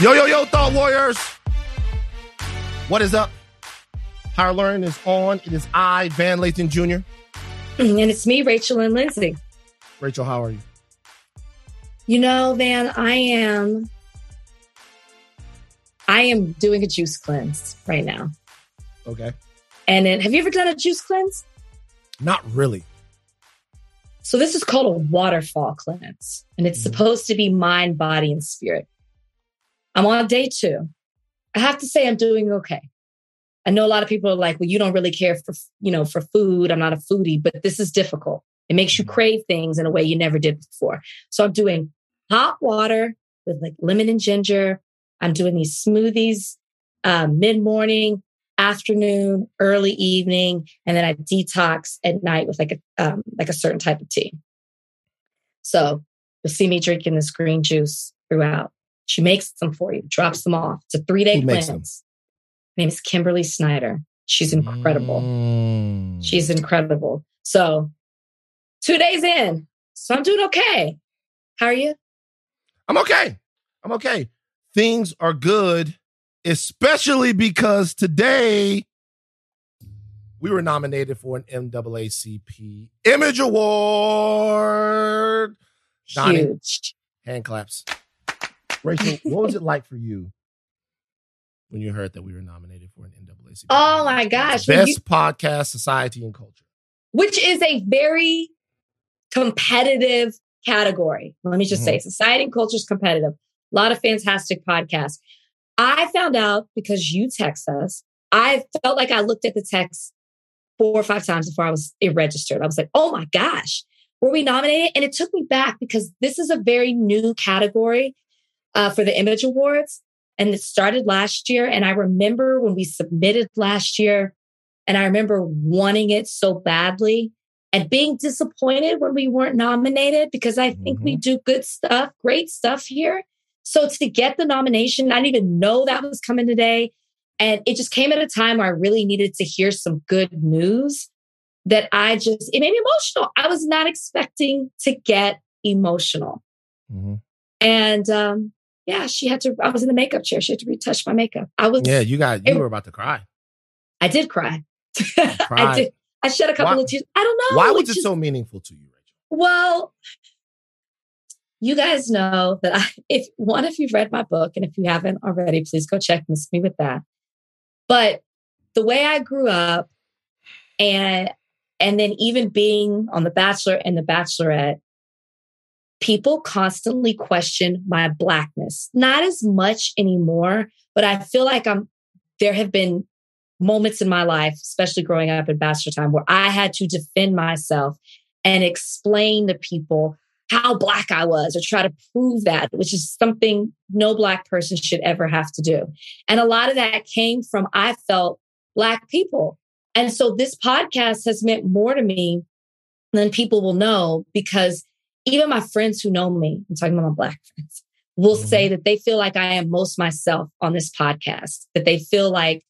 Yo, yo, yo, Thought Warriors. What is up? Higher Learning is on. It is I, Van Lathan Jr. And it's me, Rachel and Lindsay. Rachel, how are you? You know, Van, I am I am doing a juice cleanse right now. Okay. And then have you ever done a juice cleanse? Not really. So this is called a waterfall cleanse. And it's mm-hmm. supposed to be mind, body, and spirit. I'm on day two. I have to say I'm doing okay. I know a lot of people are like, well, you don't really care for, you know, for food. I'm not a foodie, but this is difficult. It makes you crave things in a way you never did before. So I'm doing hot water with like lemon and ginger. I'm doing these smoothies uh, mid morning, afternoon, early evening, and then I detox at night with like a um, like a certain type of tea. So you'll see me drinking this green juice throughout. She makes them for you, drops them off. It's a three day cleanse. Her name is Kimberly Snyder. She's incredible. Mm. She's incredible. So, two days in, so I'm doing okay. How are you? I'm okay. I'm okay. Things are good, especially because today we were nominated for an NAACP Image Award. Huge. hand claps. Rachel, what was it like for you when you heard that we were nominated for an NAACP? Oh my gosh. Best you, podcast, society, and culture. Which is a very competitive category. Let me just mm-hmm. say society and culture is competitive. A lot of fantastic podcasts. I found out because you text us. I felt like I looked at the text four or five times before I was registered. I was like, oh my gosh, were we nominated? And it took me back because this is a very new category uh, for the Image Awards. And it started last year. And I remember when we submitted last year, and I remember wanting it so badly and being disappointed when we weren't nominated because I think mm-hmm. we do good stuff, great stuff here. So to get the nomination, I didn't even know that was coming today. And it just came at a time where I really needed to hear some good news that I just, it made me emotional. I was not expecting to get emotional. Mm-hmm. And um, yeah, she had to, I was in the makeup chair. She had to retouch my makeup. I was, yeah, you got, you it, were about to cry. I did cry. I did. I shed a couple why, of tears. I don't know. Why was it just, so meaningful to you, Rachel? Well, you guys know that I, if one, if you've read my book, and if you haven't already, please go check Miss Me with that. But the way I grew up, and and then even being on The Bachelor and The Bachelorette, people constantly question my blackness. Not as much anymore, but I feel like I'm there have been moments in my life, especially growing up in bachelor time, where I had to defend myself and explain to people how black I was or try to prove that, which is something no black person should ever have to do. And a lot of that came from I felt black people. And so this podcast has meant more to me than people will know because even my friends who know me, I'm talking about my black friends, will mm-hmm. say that they feel like I am most myself on this podcast, that they feel like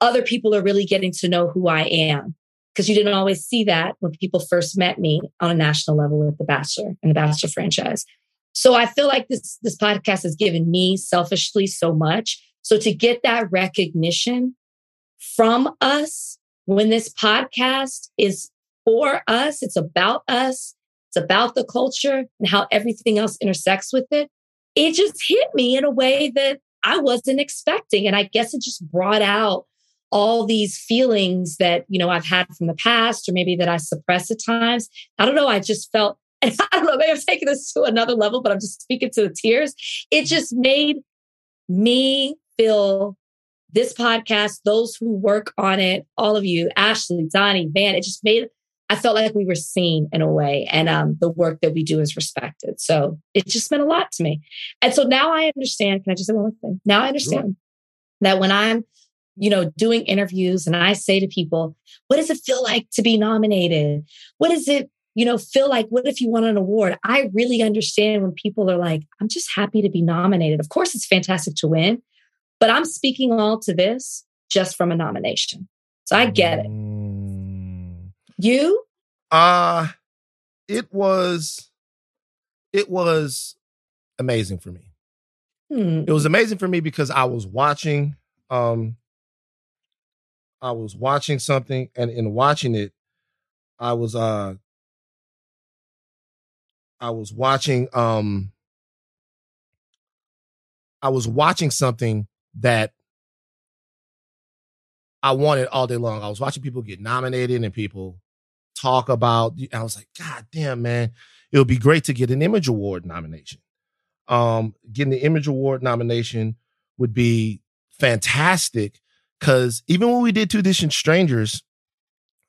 other people are really getting to know who I am. Because you didn't always see that when people first met me on a national level with The Bachelor and The Bachelor franchise. So I feel like this, this podcast has given me selfishly so much. So to get that recognition from us when this podcast is for us, it's about us, it's about the culture and how everything else intersects with it. It just hit me in a way that I wasn't expecting. And I guess it just brought out all these feelings that, you know, I've had from the past or maybe that I suppress at times. I don't know. I just felt, and I don't know, maybe I'm taking this to another level, but I'm just speaking to the tears. It just made me feel this podcast, those who work on it, all of you, Ashley, Donnie, Van, it just made I felt like we were seen in a way, and um, the work that we do is respected. So it just meant a lot to me. And so now I understand. Can I just say one more thing? Now I understand sure. that when I'm, you know, doing interviews and I say to people, "What does it feel like to be nominated? What does it, you know, feel like? What if you won an award?" I really understand when people are like, "I'm just happy to be nominated." Of course, it's fantastic to win, but I'm speaking all to this just from a nomination. So I get it. You? Uh it was it was amazing for me. Hmm. It was amazing for me because I was watching um I was watching something and in watching it I was uh I was watching um I was watching something that I wanted all day long. I was watching people get nominated and people talk about I was like, God damn, man, it would be great to get an Image Award nomination. Um, getting the Image Award nomination would be fantastic because even when we did Two Distant Strangers,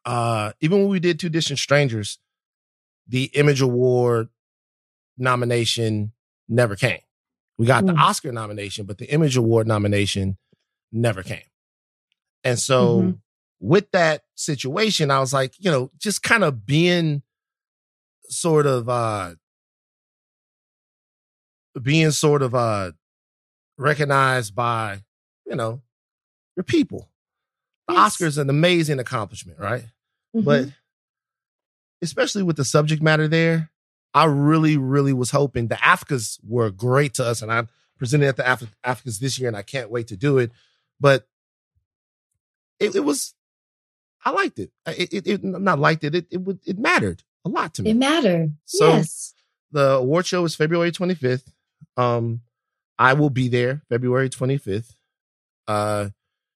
uh, even when we did Two Distant Strangers, the Image Award nomination never came. We got the Mm. Oscar nomination, but the Image Award nomination never came. And so Mhm. With that situation, I was like, you know, just kind of being sort of uh being sort of uh recognized by, you know, your people. The Yes. Oscars an amazing accomplishment, right? Mhm. But especially with the subject matter there, I really, really was hoping the Africas were great to us, and I'm presented at the Af- Africas this year, and I can't wait to do it. But it, it was, I liked it. It, it, it not liked it. It it would it mattered a lot to me. it mattered. So- yes. the award show is February 25th. Um, I will be there February 25th. Uh,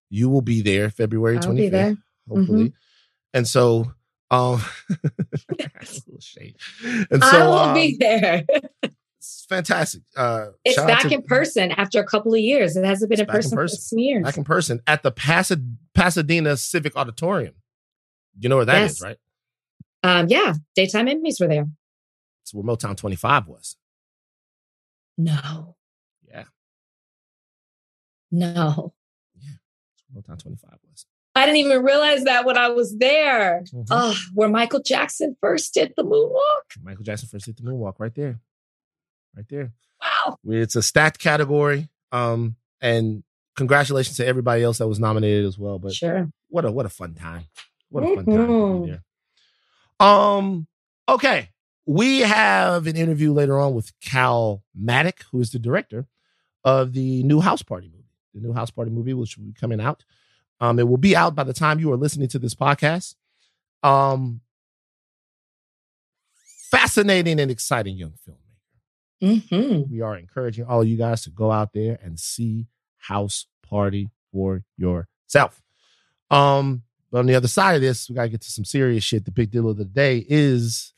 you will be there February 25th. I'll be there. Mm-hmm. hopefully. And so, um, that's a little shade. And so, I will um, be there. it's fantastic. Uh, It's back to- in person after a couple of years. It hasn't been in back in person, for some years. back in person at the Pasa- Pasadena Civic Auditorium. You know where that is, Yes. right? um, yeah, daytime Emmys were there. It's where Motown 25 was. No, Yeah, no. where Motown 25 was. I didn't even realize that when I was there. Mhm. Oh, where Michael Jackson first did the moonwalk. Michael Jackson first did the moonwalk right there. Right there. Wow. It's a stacked category. Um, and congratulations to everybody else that was nominated as well. But Sure. what a what a fun time. What a fun time Mhm. be there. Um, okay. We have an interview later on with Cal Maddock, who is the director of the new House Party movie. The new House Party movie, which will be coming out. Um, it will be out by the time you are listening to this podcast. Um, fascinating and exciting young filmmaker hmm we are encouraging all you guys to go out there and see House Party for yourself. Um, but on the other side of this, we gotta get to some serious shit. The big deal of the day is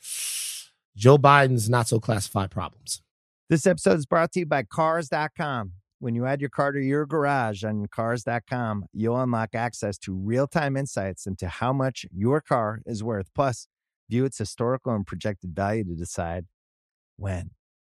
Joe Biden's not so classified problems. This episode is brought to you by Cars.com. When you add your car to your garage on Cars.com, you'll unlock access to real time insights into how much your car is worth. Plus, view its historical and projected value to decide when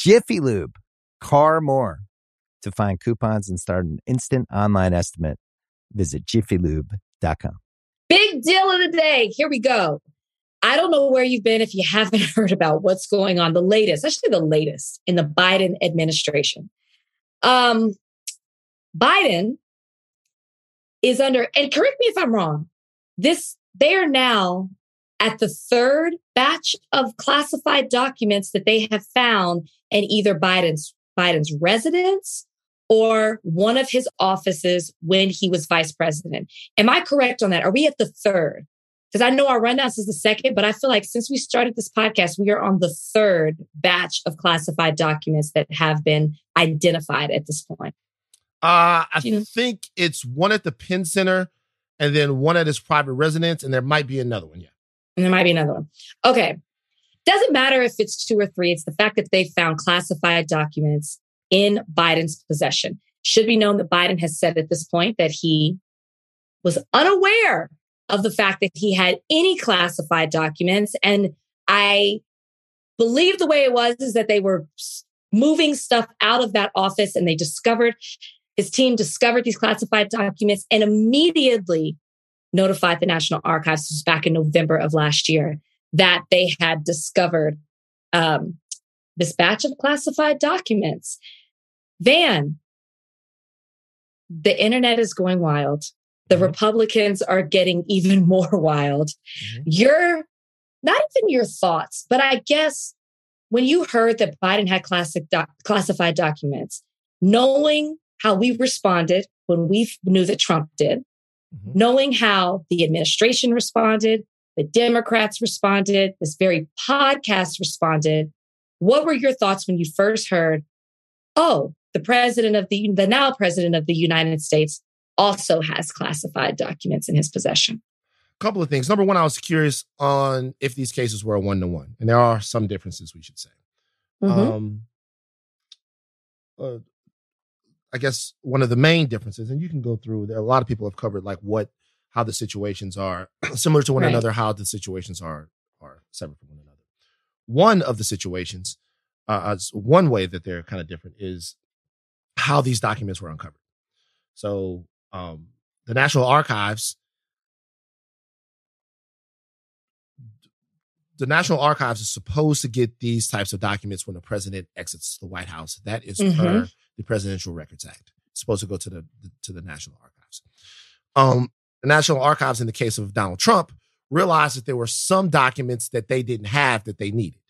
Jiffy Lube, car more. To find coupons and start an instant online estimate, visit jiffylube.com. Big deal of the day. Here we go. I don't know where you've been if you haven't heard about what's going on, the latest, actually the latest in the Biden administration. Um, Biden is under, and correct me if I'm wrong, this they are now at the third batch of classified documents that they have found in either Biden's Biden's residence or one of his offices when he was vice president. Am I correct on that? Are we at the third? Because I know our rundown is the second, but I feel like since we started this podcast, we are on the third batch of classified documents that have been identified at this point. Uh, I You know- think it's one at the Penn Center and then one at his private residence, and there might be another one. Yeah. And there might be another one. Okay. Doesn't matter if it's two or three. It's the fact that they found classified documents in Biden's possession. Should be known that Biden has said at this point that he was unaware of the fact that he had any classified documents. And I believe the way it was is that they were moving stuff out of that office and they discovered his team discovered these classified documents and immediately notified the National Archives this was back in November of last year that they had discovered um, this batch of classified documents. Van, the internet is going wild. The Mhm. Republicans are getting even more wild. Mhm. Your, not even your thoughts, but I guess when you heard that Biden had classic doc, classified documents, knowing how we responded when we knew that Trump did, Mhm. knowing how the administration responded, the Democrats responded, this very podcast responded. What were your thoughts when you first heard, oh, the president of the, the now president of the United States also has classified documents in his possession? A couple of things. Number one, I was curious on if these cases were a one to one, and there are some differences. We should say. Mhm. Um, uh, I guess one of the main differences, and you can go through. There, a lot of people have covered like what, how the situations are similar to one Right. another, how the situations are are separate from one another. One of the situations, uh, as one way that they're kind of different is how these documents were uncovered. So, um, the National Archives the National Archives is supposed to get these types of documents when the president exits the White House. That is per Mhm. the Presidential Records Act. It's supposed to go to the to the National Archives. Um, the National Archives, in the case of Donald Trump, realized that there were some documents that they didn't have that they needed.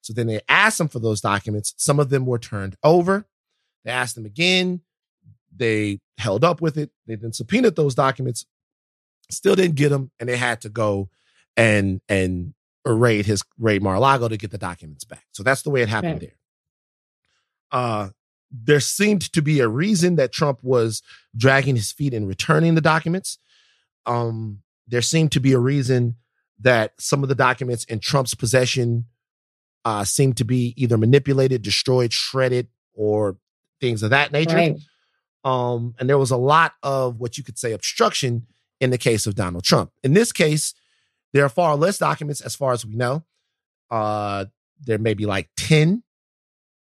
So then they asked them for those documents. Some of them were turned over. They asked them again. They held up with it. They then subpoenaed those documents. Still didn't get them, and they had to go and and raid his raid Mar-a-Lago to get the documents back. So that's the way it happened Right. there. Uh, there seemed to be a reason that Trump was dragging his feet in returning the documents. Um, there seemed to be a reason that some of the documents in Trump's possession uh, seemed to be either manipulated, destroyed, shredded, or things of that nature. Right. Um, and there was a lot of what you could say obstruction in the case of Donald Trump. In this case, there are far less documents as far as we know. Uh, there may be like 10,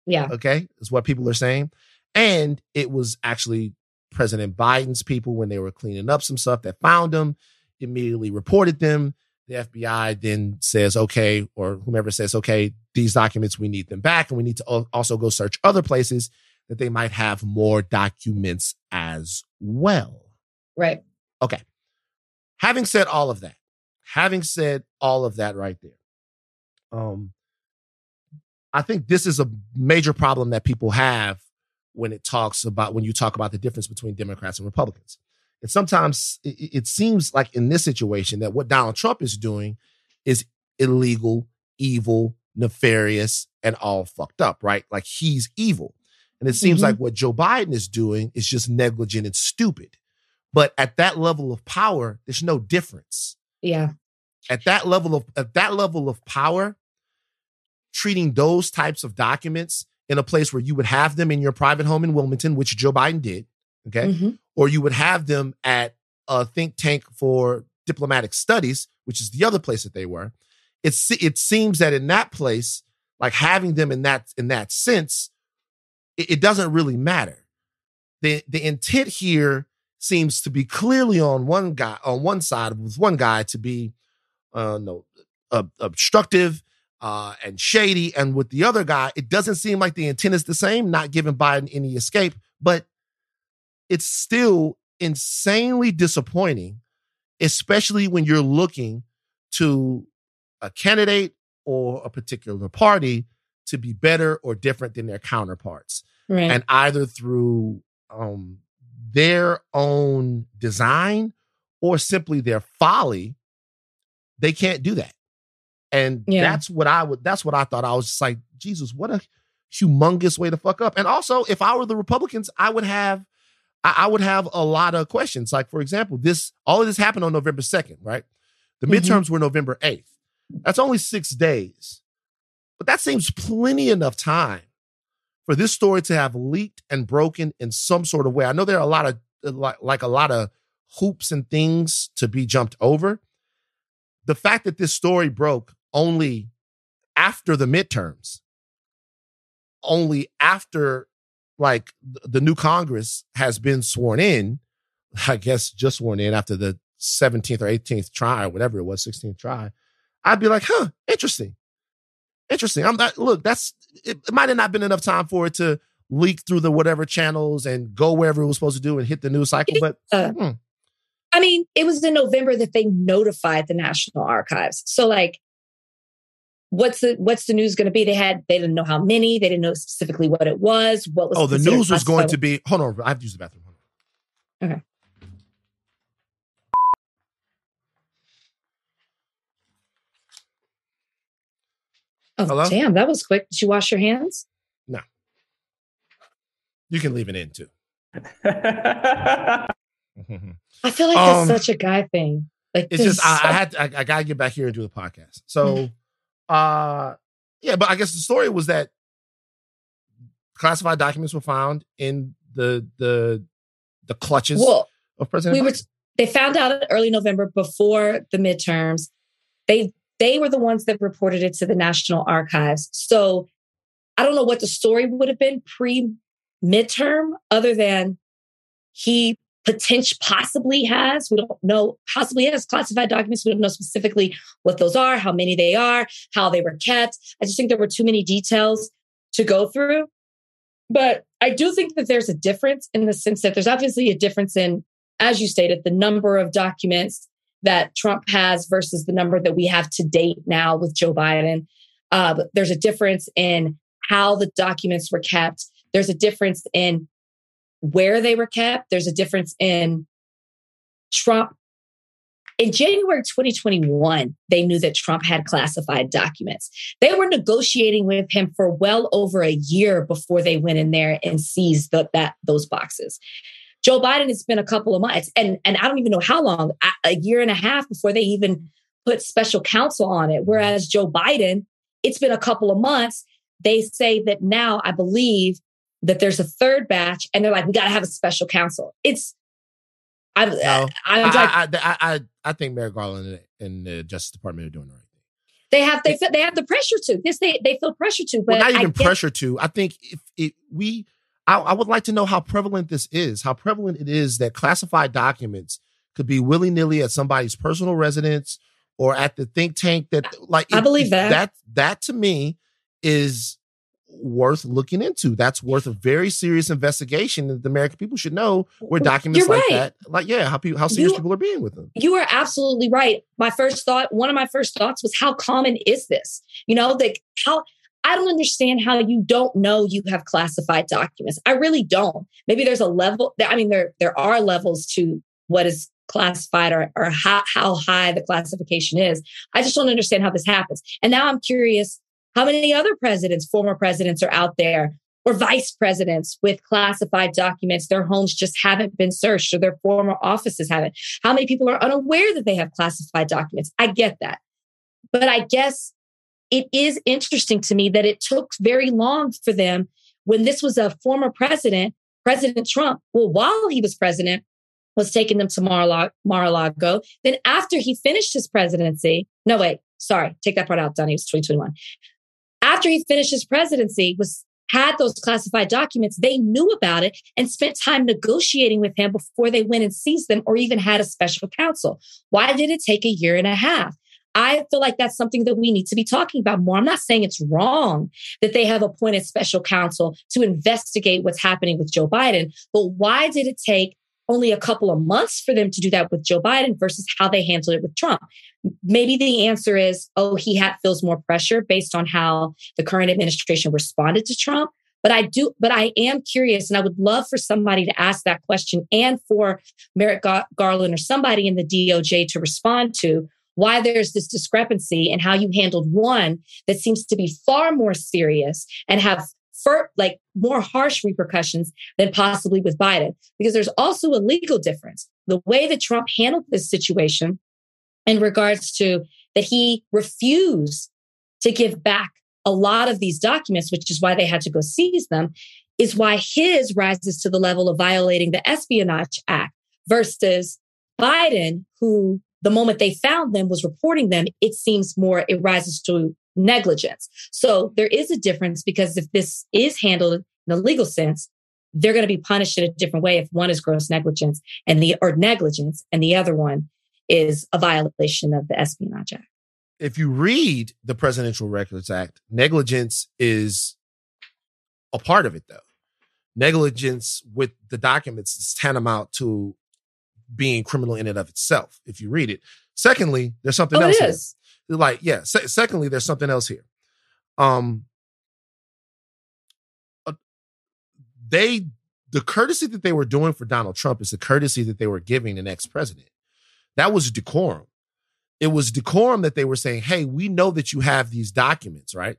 Yeah. okay, is what people are saying. And it was actually President Biden's people when they were cleaning up some stuff that found them, immediately reported them. The FBI then says, okay, or whomever says, okay, these documents, we need them back. And we need to also go search other places that they might have more documents as well. Right. Okay. Having said all of that, having said all of that right there, um, I think this is a major problem that people have when it talks about when you talk about the difference between Democrats and Republicans. And sometimes it, it- seems like in this situation that what Donald Trump is doing is illegal, evil, nefarious, and all fucked up, right? Like he's evil. And it seems Mhm. like what Joe Biden is doing is just negligent and stupid. But at that level of power, there's no difference. Yeah. At that level of at that level of power, treating those types of documents in a place where you would have them in your private home in Wilmington, which Joe Biden did, okay, Mhm. or you would have them at a think tank for diplomatic studies, which is the other place that they were. It's it seems that in that place, like having them in that in that sense, it, it doesn't really matter. The the intent here seems to be clearly on one guy on one side with one guy to be uh no ob- obstructive uh and shady and with the other guy it doesn't seem like the intent is the same not giving biden any escape but it's still insanely disappointing especially when you're looking to a candidate or a particular party to be better or different than their counterparts Right. and either through um, their own design or simply their folly, they can't do that. And Yeah. that's what I would. That's what I thought. I was just like, Jesus, what a humongous way to fuck up. And also, if I were the Republicans, I would have, I, I, would have a lot of questions. Like, for example, this all of this happened on November 2nd, right? The mm-hmm. midterms were November 8th. That's only six days. But that seems plenty enough time for this story to have leaked and broken in some sort of way. I know there are a lot of like, like a lot of hoops and things to be jumped over. The fact that this story broke only after the midterms, only after like the new Congress has been sworn in, I guess just sworn in after the 17th or 18th try or whatever it was, 16th try, I'd be like, huh, interesting. Interesting. I'm not, look, that's, it, it might have not been enough time for it to leak through the whatever channels and go wherever it was supposed to do and hit the news cycle. But uh, hmm. I mean, it was in November that they notified the National Archives. So like, what's the what's the news going to be? They had they didn't know how many, they didn't know specifically what it was. What was oh the news was going to be? Hold on, I have to use the bathroom. Okay. Oh Hello? damn, that was quick. Did you wash your hands? No. You can leave it in too. I feel like um, that's such a guy thing. Like it's just I, I, had to, I, I, gotta get back here and do the podcast. So mm-hmm. uh yeah, but I guess the story was that classified documents were found in the the the clutches well, of President. We were they found out early November before the midterms. They they were the ones that reported it to the National Archives. So I don't know what the story would have been pre midterm, other than he potentially possibly has. We don't know, possibly has classified documents. We don't know specifically what those are, how many they are, how they were kept. I just think there were too many details to go through. But I do think that there's a difference in the sense that there's obviously a difference in, as you stated, the number of documents that Trump has versus the number that we have to date now with Joe Biden. Uh, there's a difference in how the documents were kept. There's a difference in where they were kept. There's a difference in Trump. In January 2021, they knew that Trump had classified documents. They were negotiating with him for well over a year before they went in there and seized the, that those boxes. Joe Biden, it's been a couple of months, and and I don't even know how long, a year and a half before they even put special counsel on it. Whereas Joe Biden, it's been a couple of months. They say that now, I believe that there's a third batch, and they're like, we got to have a special counsel. It's I'm, no, I'm like, I, I, I, I, think Merrick Garland and the Justice Department are doing the right thing. They have they they have the pressure to this. They they feel pressure to, but well, not even pressure to. I think if it, we I, I would like to know how prevalent this is, how prevalent it is that classified documents could be willy nilly at somebody's personal residence or at the think tank that like I believe that. That that to me is worth looking into. That's worth a very serious investigation that the American people should know where documents You're like right. that, like yeah, how people how serious you, people are being with them. You are absolutely right. My first thought, one of my first thoughts was how common is this? You know, like how I don't understand how you don't know you have classified documents. I really don't. Maybe there's a level. I mean, there there are levels to what is classified or, or how, how high the classification is. I just don't understand how this happens. And now I'm curious how many other presidents, former presidents, are out there or vice presidents with classified documents. Their homes just haven't been searched or their former offices haven't. How many people are unaware that they have classified documents? I get that. But I guess it is interesting to me that it took very long for them when this was a former president, President Trump, well, while he was president, was taking them to Mar-a-Lago. Then after he finished his presidency, no, wait, sorry, take that part out, Donnie, it was 2021. After he finished his presidency, was had those classified documents, they knew about it and spent time negotiating with him before they went and seized them or even had a special counsel. Why did it take a year and a half? I feel like that's something that we need to be talking about more. I'm not saying it's wrong that they have appointed special counsel to investigate what's happening with Joe Biden, but why did it take only a couple of months for them to do that with Joe Biden versus how they handled it with Trump? Maybe the answer is, oh, he feels more pressure based on how the current administration responded to Trump. But I do, but I am curious, and I would love for somebody to ask that question and for Merrick Garland or somebody in the DOJ to respond to why there's this discrepancy and how you handled one that seems to be far more serious and have for like more harsh repercussions than possibly with Biden, because there's also a legal difference. The way that Trump handled this situation in regards to that he refused to give back a lot of these documents, which is why they had to go seize them, is why his rises to the level of violating the Espionage Act versus Biden, who the moment they found them was reporting them, it seems more, it rises to negligence. So there is a difference because if this is handled in the legal sense, they're going to be punished in a different way if one is gross negligence and the or negligence and the other one is a violation of the Espionage Act. If you read the Presidential Records Act, negligence is a part of it though. Negligence with the documents is tantamount to being criminal in and of itself if you read it. Secondly, there's something Oh, else it here. is. Like, yeah. Se- secondly, there's something else here. Um, uh, they the courtesy that they were doing for Donald Trump is the courtesy that they were giving the next president. That was decorum. It was decorum that they were saying, "Hey, we know that you have these documents, right?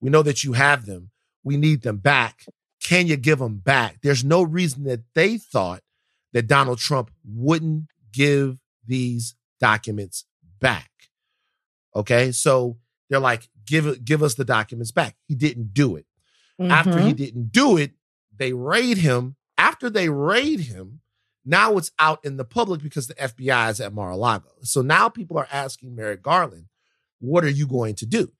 We know that you have them. We need them back. Can you give them back?" There's no reason that they thought that Donald Trump wouldn't give these documents back. Okay, so they're like, "Give it, give us the documents back." He didn't do it. After Mhm. he didn't do it, they raid him. After they raid him, now it's out in the public because the FBI is at Mar-a-Lago. So now people are asking Merrick Garland, what are you going to do?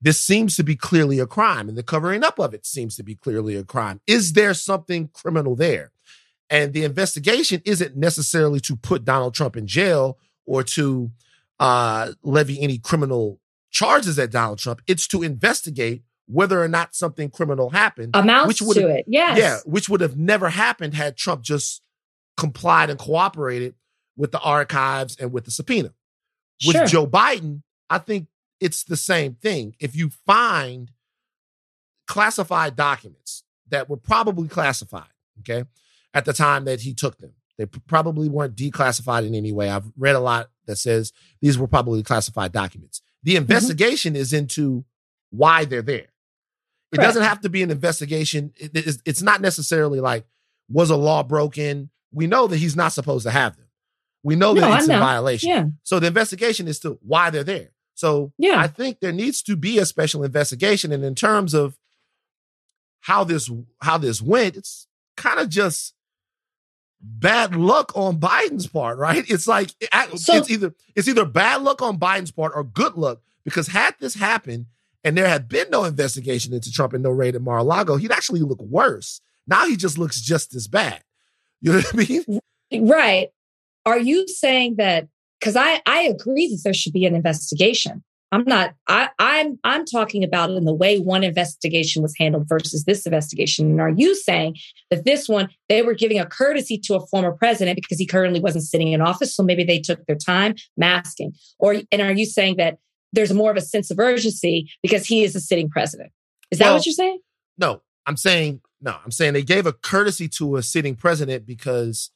This seems to be clearly a crime, and the covering up of it seems to be clearly a crime. Is there something criminal there? And the investigation isn't necessarily to put Donald Trump in jail or to uh, levy any criminal charges at Donald Trump. It's to investigate whether or not something criminal happened. amounts which would to it. Yes. Yeah, which would have never happened had Trump just complied and cooperated with the archives and with the subpoena. With Sure. Joe Biden, I think it's the same thing. If you find classified documents that were probably classified, okay, at the time that he took them, they probably weren't declassified in any way. I've read a lot that says these were probably classified documents. The Mm-hmm. investigation is into why they're there. It Correct. doesn't have to be an investigation. It- it's, it's not necessarily like, was a law broken? We know that he's not supposed to have them. We know that No, it's know. violation. Yeah. So the investigation is to why they're there. So Yeah. I think there needs to be a special investigation. And in terms of how this how this went, it's kind of just bad luck on Biden's part, right? It's like So- it's either it's either bad luck on Biden's part or good luck because had this happened and there had been no investigation into Trump and no raid at Mar-a-Lago, he'd actually look worse. Now he just looks just as bad. You know what I mean? Right. Are you saying that because I, I agree that there should be an investigation. I'm not I, I'm I'm talking about in the way one investigation was handled versus this investigation. And are you saying that this one they were giving a courtesy to a former president because he currently wasn't sitting in office? So maybe they took their time masking. Or and are you saying that there's more of a sense of urgency because he is a sitting president? Is that what you're saying? No, I'm saying no. I'm saying they gave a courtesy to a sitting president because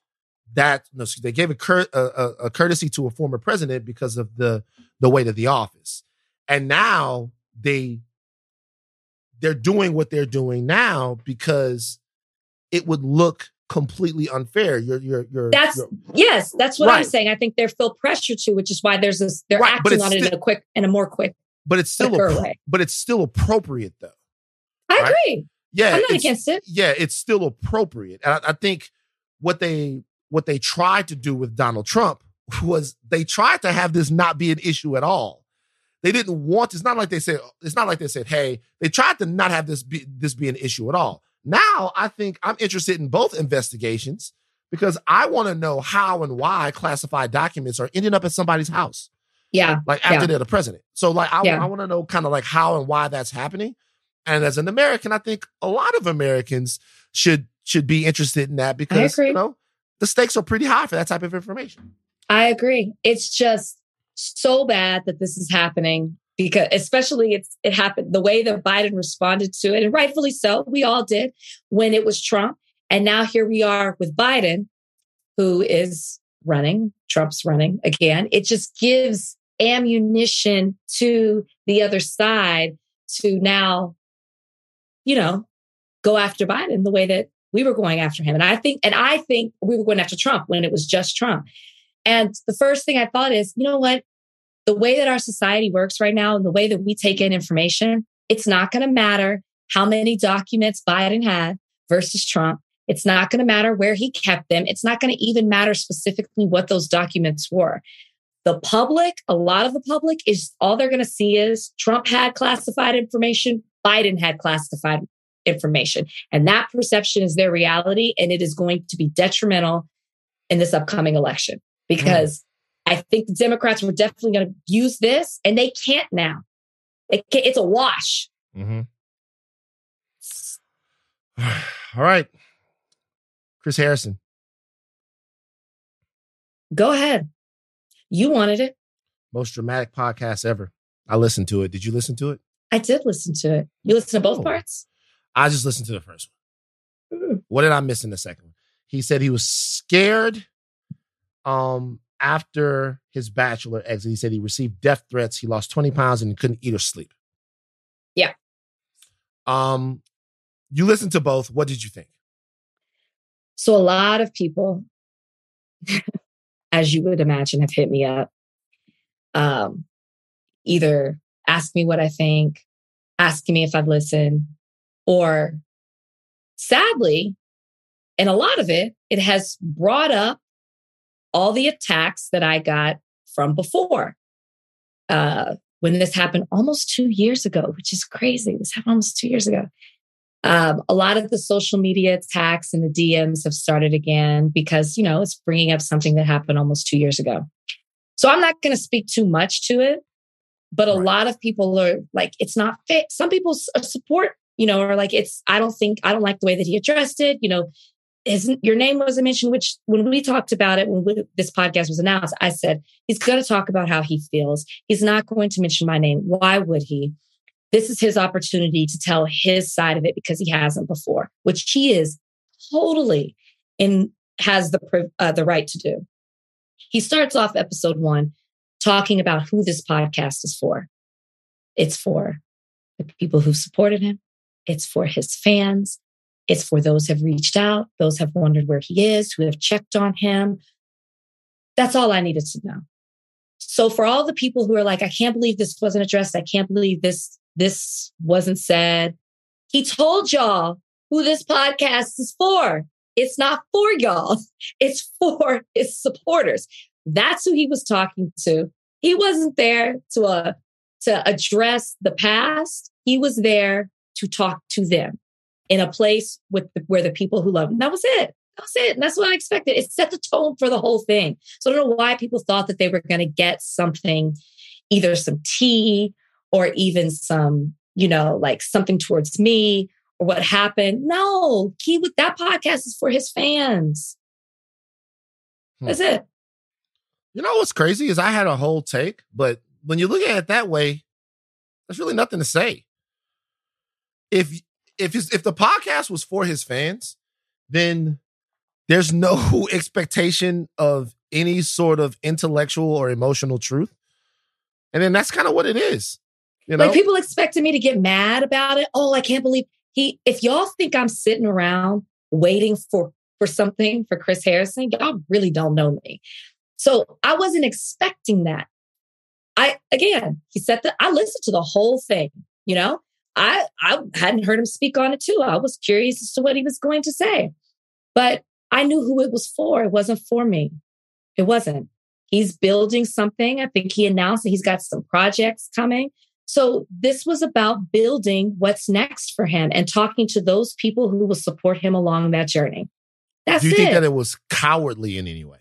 that no, excuse- they gave a, cur- a, a, a courtesy to a former president because of the the weight of the office, and now they they're doing what they're doing now because it would look completely unfair. You're you're you're That's you're- yes, that's what I'm saying. I think they feel pressure to, which is why there's this they're Right, acting on it in a quick in a more quick but it's still appro- way. but it's still appropriate though. I Right. agree. Yeah, I'm not against it. yeah, it's still appropriate. And I, I think what they what they tried to do with Donald Trump was they tried to have this not be an issue at all. They didn't want. It's not like they said. It's not like they said, "Hey." They tried to not have this be this be an issue at all. Now I think I'm interested in both investigations because I want to know how and why classified documents are ending up at somebody's house Yeah. like after Yeah. they're the president. So like I, Yeah. I want to know kind of like how and why that's happening. And as an American, I think a lot of Americans should should be interested in that because you know the stakes are pretty high for that type of information. I agree. It's just so bad that this is happening because especially it's it happened the way that Biden responded to it, and rightfully so. We all did when it was Trump. And now here we are with Biden, who is running, Trump's running again. It just gives ammunition to the other side to now, you know, go after Biden the way that we were going after him. And I think, and I think we were going after Trump when it was just Trump. And the first thing I thought is, you know what? The way that our society works right now and the way that we take in information, it's not going to matter how many documents Biden had versus Trump. It's not going to matter where he kept them. It's not going to even matter specifically what those documents were. The public, a lot of the public is all they're going to see is Trump had classified information, Biden had classified information. And that perception is their reality. And it is going to be detrimental in this upcoming election because mm. I think the Democrats were definitely going to use this and they can't now. It can't, it's a wash. Mm-hmm. All right. Chris Harrison. Go ahead. You wanted it. Most dramatic podcast ever. I listened to it. Did you listen to it? I did listen to it. You listened to both oh. parts? I just listened to the first one. Mm. What did I miss in the second one? He said he was scared um after his bachelor exit. He said he received death threats. He lost 20 pounds and he couldn't eat or sleep. Yeah. Um, you listened to both. What did you think? So a lot of people, as you would imagine, have hit me up. Um, either ask me what I think, asking me if I've listened, or sadly, and a lot of it, it has brought up all the attacks that I got from before. Uh, when this happened almost two years ago, which is crazy. This happened almost two years ago. Um, a lot of the social media attacks and the DMs have started again because, you know, it's bringing up something that happened almost two years ago. So I'm not going to speak too much to it, but a right. lot of people are like, it's not fit. Some people support, you know, or like, it's, I don't think, I don't like the way that he addressed it. You know, his, your name wasn't mentioned, which when we talked about it, when we, this podcast was announced, I said, he's going to talk about how he feels. He's not going to mention my name. Why would he? this is his opportunity to tell his side of it because he hasn't before, which he is totally in has the uh, the right to do. He starts off episode one talking about who this podcast is for. It's for the people who supported him. It's for his fans. It's for those have reached out, those have wondered where he is, who have checked on him. That's all I needed to know. So for all the people who are like, I can't believe this wasn't addressed. I can't believe this this wasn't said. He told y'all who this podcast is for. It's not for y'all. It's for his supporters. That's who he was talking to. He wasn't there to uh, to address the past. He was there to talk to them in a place with the, where the people who love them. That was it. That was it. And that's what I expected. It set the tone for the whole thing. So I don't know why people thought that they were going to get something, either some tea or even some, you know, like something towards me or what happened. No, he with that podcast is for his fans. Hmm. That's it. You know what's crazy is I had a whole take, but when you look at it that way, there's really nothing to say. If if his, if the podcast was for his fans, then there's no expectation of any sort of intellectual or emotional truth. And then that's kind of what it is. You know? Like people expected me to get mad about it. Oh, I can't believe he. If y'all think I'm sitting around waiting for for something for Chris Harrison, y'all really don't know me. So I wasn't expecting that. I again, he said that I listened to the whole thing. You know, I I hadn't heard him speak on it too. I was curious as to what he was going to say, but I knew who it was for. It wasn't for me. It wasn't. He's building something. I think he announced that he's got some projects coming. So this was about building what's next for him and talking to those people who will support him along that journey. That's Do you it. think that it was cowardly in any way?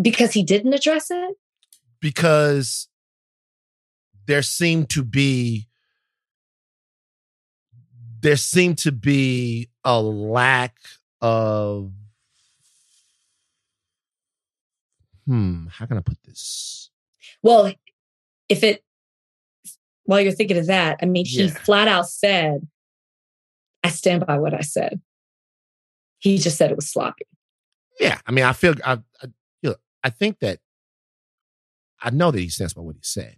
Because he didn't address it? Because there seemed to be there seemed to be a lack of hmm, how can I put this? Well, if it while you're thinking of that, I mean, he yeah. flat out said, I stand by what I said. He just said it was sloppy. Yeah. I mean, I feel, I, I, you know, I think that, I know that he stands by what he said.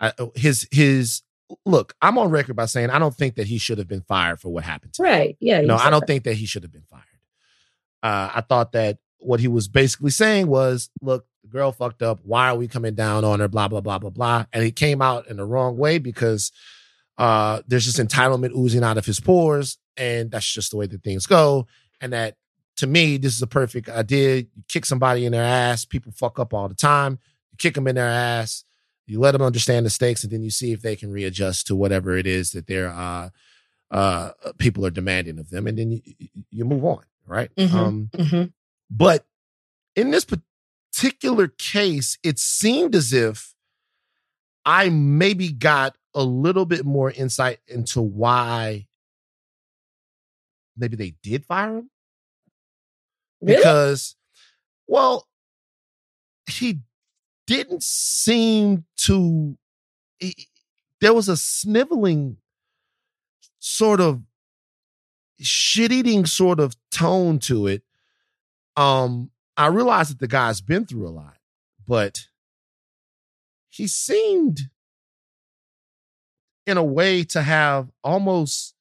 I, oh, his, his look, I'm on record by saying I don't think that he should have been fired for what happened to him. Right. Yeah. No, I don't that. think that he should have been fired. Uh, I thought that what he was basically saying was, look, the girl fucked up. Why are we coming down on her? Blah, blah, blah, blah, blah. And he came out in the wrong way because uh, there's just entitlement oozing out of his pores. And that's just the way that things go. And that to me, this is a perfect idea. You kick somebody in their ass. People fuck up all the time. You kick them in their ass. You let them understand the stakes, and then you see if they can readjust to whatever it is that they're uh, uh, people are demanding of them, and then you, you move on, right? Mhm. Um, Mhm. but in this particular case, it seemed as if I maybe got a little bit more insight into why maybe they did fire him Really? because, well, he didn't seem to. he- there was a sniveling sort of shit-eating sort of tone to it. Um, I realized that the guy's been through a lot, but he seemed in a way to have almost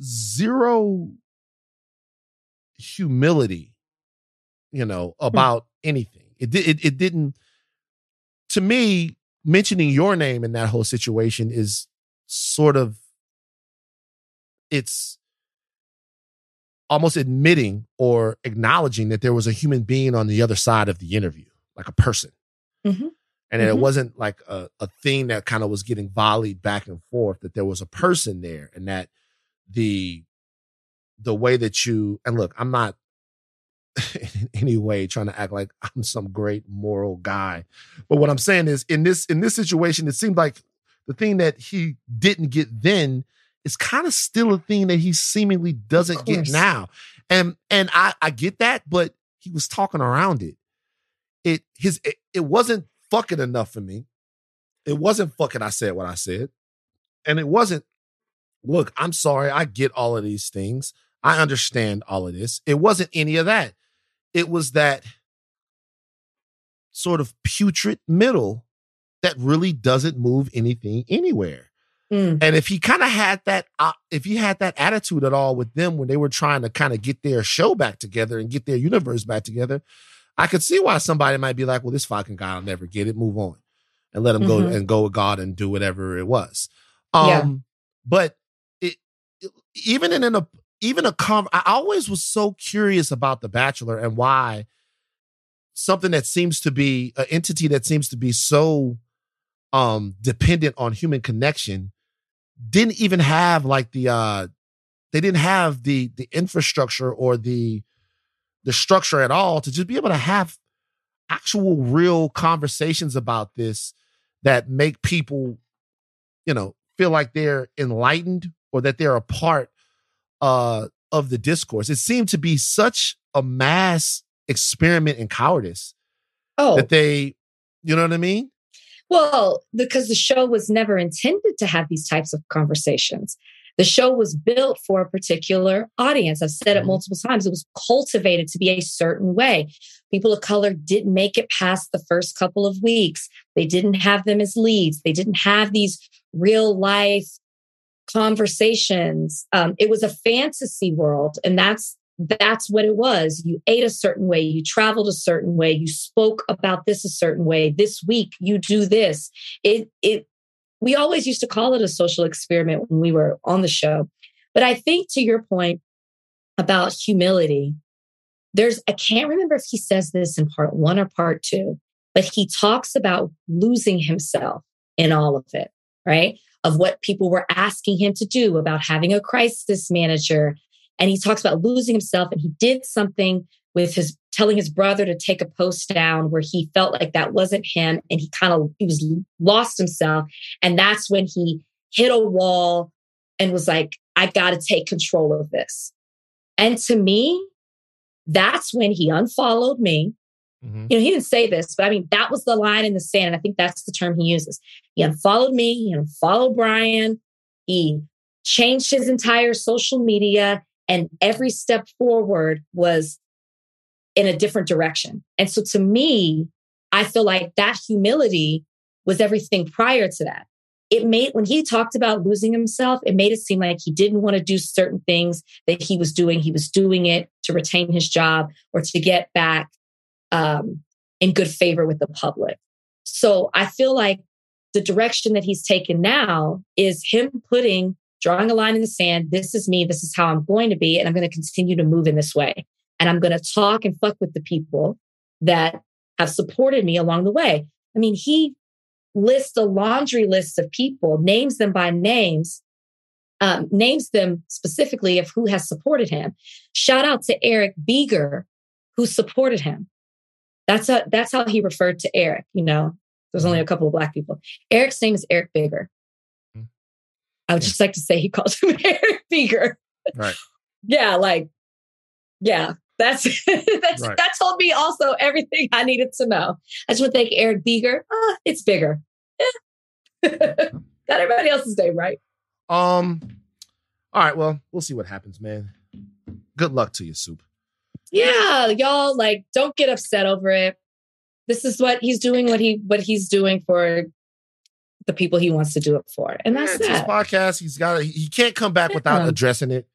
zero humility, you know, about anything. It did it, it didn't to me mentioning your name in that whole situation is sort of it's almost admitting or acknowledging that there was a human being on the other side of the interview, like a person. Mhm. And that it wasn't like a, a thing that kind of was getting volleyed back and forth, that there was a person there and that the the way that you and look, I'm not in any way trying to act like I'm some great moral guy. But what I'm saying is in this in this situation, it seemed like the thing that he didn't get then is kind of still a thing that he seemingly doesn't get now. And and I I get that, but he was talking around it. It his it, it wasn't fucking enough for me. It wasn't fucking I said what I said. And it wasn't look, I'm sorry, I get all of these things. I understand all of this. It wasn't any of that. It was that sort of putrid middle that really doesn't move anything anywhere. Mm. And if he kind of had that, uh, if he had that attitude at all with them when they were trying to kind of get their show back together and get their universe back together, I could see why somebody might be like, well, this fucking guy will never get it. Move on and let him go Mhm. and go with God and do whatever it was. Um, Yeah. but it, it- even in an, a, even a com, I always was so curious about The Bachelor and why something that seems to be an entity that seems to be so um dependent on human connection didn't even have like the uh they didn't have the the infrastructure or the the structure at all to just be able to have actual real conversations about this that make people you know feel like they're enlightened or that they're a part uh of the discourse it seemed to be such a mass experiment in cowardice Oh, that they you know what i mean Well, because the show was never intended to have these types of conversations. The show was built for a particular audience. I've said it Mhm. multiple times. It was cultivated to be a certain way. People of color didn't make it past the first couple of weeks. They didn't have them as leads. They didn't have these real life conversations. Um, it was a fantasy world, and that's that's what it was. You ate a certain way, you traveled a certain way, you spoke about this a certain way. This week you do this. It it we always used to call it a social experiment when we were on the show. But I think to your point about humility, there's I can't remember if he says this in part 1 or part 2, but he talks about losing himself in all of it, right? Of what people were asking him to do about having a crisis manager. And he talks about losing himself and he did something with his telling his brother to take a post down where he felt like that wasn't him and he kind of he was lost himself. And that's when he hit a wall and was like i got to take control of this. And to me that's when he unfollowed me Mhm. you know he didn't say this but i mean that was the line in the sand and i think that's the term he uses he unfollowed me he unfollowed brian he changed his entire social media and every step forward was in a different direction. And so to me, I feel like that humility was everything prior to that. it made when he talked about losing himself, it made it seem like he didn't want to do certain things that he was doing. He was doing it to retain his job or to get back um, in good favor with the public. So I feel like the direction that he's taken now is him putting, drawing a line in the sand. This is me. This is how I'm going to be. And I'm going to continue to move in this way. And I'm going to talk and fuck with the people that have supported me along the way. I mean, he lists a laundry list of people, names them by names, um, names them specifically of who has supported him. Shout out to Eric Beger, who supported him. That's a, that's how he referred to Eric. You know, there's only a couple of black people. Eric's name is Eric Bigger. Hmm. I would just like to say he calls him Eric Bigger. Right. yeah, like, yeah, that's that's right. that told me also everything I needed to know. I just want to thank Eric Bigger. Ah, it's bigger. Got everybody else's name right. Um. All right. Well, we'll see what happens, man. Good luck to you, Soup. Yeah, y'all. Like, don't get upset over it. This is what he's doing. What he what he's doing for the people he wants to do it for, and that's yeah, his podcast. He's got. He can't come back yeah. without addressing it.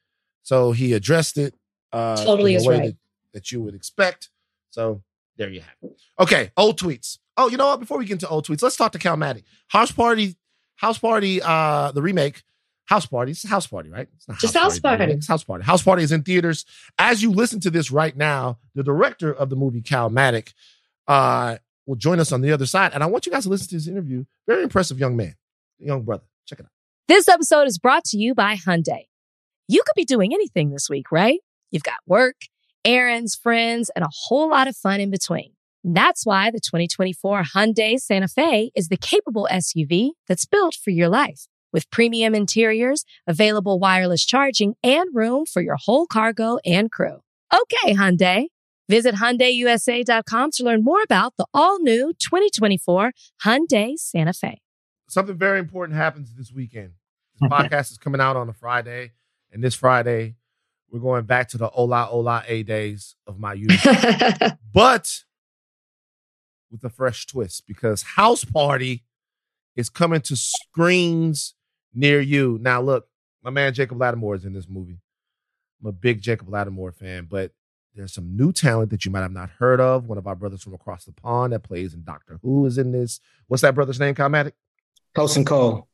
So he addressed it. Uh, totally is right. That, that you would expect. So there you have it. Okay, old tweets. Oh, you know what? Before we get into old tweets, let's talk to Calmatic. House Party, House Party, uh, the remake. House Party. It's a House Party, right? It's not Just House, House Party. Party. It's House Party. House Party is in theaters. As you listen to this right now, the director of the movie, Calmatic, uh, will join us on the other side. And I want you guys to listen to this interview. Very impressive young man, young brother. Check it out. This episode is brought to you by Hyundai. You could be doing anything this week, right? You've got work, errands, friends, and a whole lot of fun in between. That's why the 2024 Hyundai Santa Fe is the capable SUV that's built for your life. With premium interiors, available wireless charging, and room for your whole cargo and crew. Okay, Hyundai. Visit HyundaiUSA.com to learn more about the all-new 2024 Hyundai Santa Fe. Something very important happens this weekend. This podcast is coming out on a Friday, and this Friday we're going back to the Ola Ola A days of my youth. but with a fresh twist because House Party is coming to screens near you. Now, look, my man Jacob Latimore is in this movie. I'm a big Jacob Latimore fan, but there's some new talent that you might have not heard of. One of our brothers from across the pond that plays in Doctor Who is in this. What's that brother's name, Calmatic? Tosin Cole.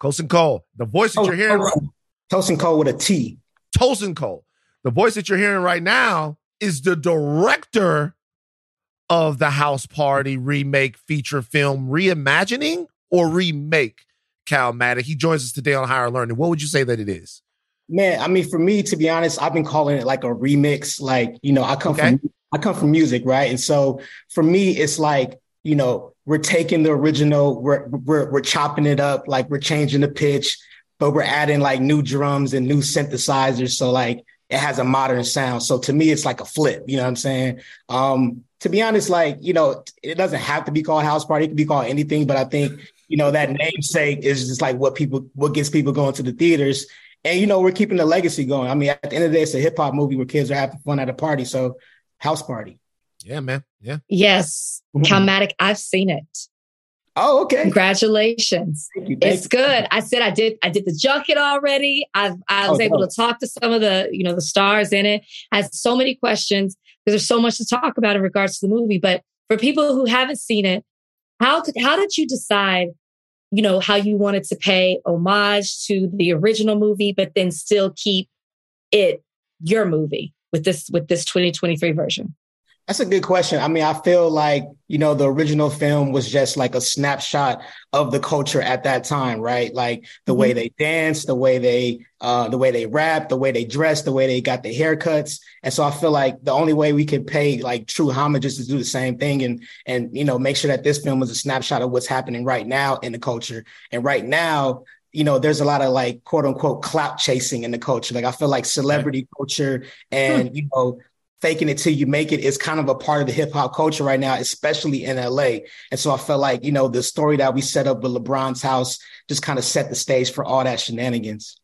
Tosin Cole. The voice that oh, you're hearing. Tosin Cole with a T. Tosin Cole. The voice that you're hearing right now is the director of the House Party remake feature film reimagining or remake, Calmatic. He joins us today on Higher Learning. What would you say that it is? Man, I mean, for me, to be honest, I've been calling it like a remix. Like, you know, I come okay. from I come from music, right? And so for me, it's like, you know, we're taking the original, we're we're we're chopping it up, like we're changing the pitch, but we're adding like new drums and new synthesizers. So like it has a modern sound. So to me, it's like a flip. You know what I'm saying? Um, to be honest, like, you know, it doesn't have to be called house party. It can be called anything, but I think, you know, that namesake is just like what people, what gets people going to the theaters. And, you know, we're keeping the legacy going. I mean, at the end of the day, it's a hip hop movie where kids are having fun at a party. So house party. Yeah, man. Yeah. Yes. Mm-hmm. Calmatic. I've seen it. Oh, okay. Congratulations. Thank you, thank it's you. good. I said I did I did the junket already. I I oh, was oh, able no. to talk to some of the, you know, the stars in it. I had so many questions because there's so much to talk about in regards to the movie. But for people who haven't seen it, how could how did you decide, you know, how you wanted to pay homage to the original movie, but then still keep it your movie with this with this 2023 version? That's a good question. I mean, I feel like, you know, the original film was just like a snapshot of the culture at that time, right? Like the mm-hmm. way they dance, the way they uh the way they rap, the way they dress, the way they got the haircuts. And so I feel like the only way we could pay like true homage is to do the same thing and and you know, make sure that this film is a snapshot of what's happening right now in the culture. And right now, you know, there's a lot of like quote unquote clout chasing in the culture. Like I feel like celebrity right. culture and, you know, faking it till you make it is kind of a part of the hip hop culture right now, especially in LA. And so I felt like, you know, the story that we set up with LeBron's house just kind of set the stage for all that shenanigans.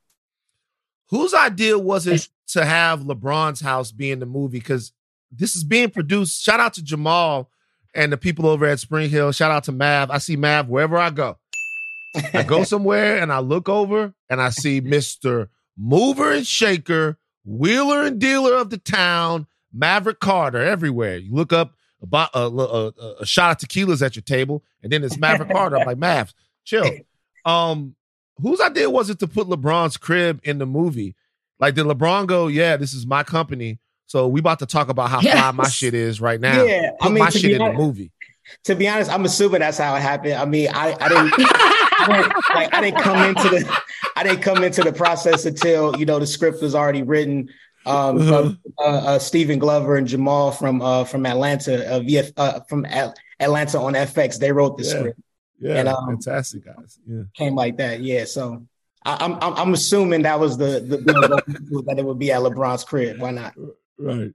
Whose idea was it to have LeBron's house be in the movie? Because this is being produced. Shout out to Jamal and the people over at Spring Hill. Shout out to Mav. I see Mav wherever I go. I go somewhere and I look over and I see Mister Mover and Shaker, Wheeler and Dealer of the town, Maverick Carter everywhere. You look up about a, a, a, shot of tequilas at your table, and then it's Maverick Carter. I'm like, Mav, chill. Um, whose idea was it to put LeBron's crib in the movie? Like, did LeBron go, yeah, this is my company. So we about to talk about how yes. fly my shit is right now. Yeah, put I mean, my shit in honest, the movie. To be honest, I'm assuming that's how it happened. I mean, I, I didn't like I didn't come into the I didn't come into the process until you know the script was already written. Um, uh-huh. from, uh, uh, Stephen Glover and Jamal from uh, from Atlanta, uh, VF, uh, from Atlanta on FX. They wrote the yeah. script. Yeah, and, um, fantastic guys. Yeah, came like that. Yeah, so I, am I'm, I'm assuming that was the, the, the that it would be at LeBron's crib. Why not? Right.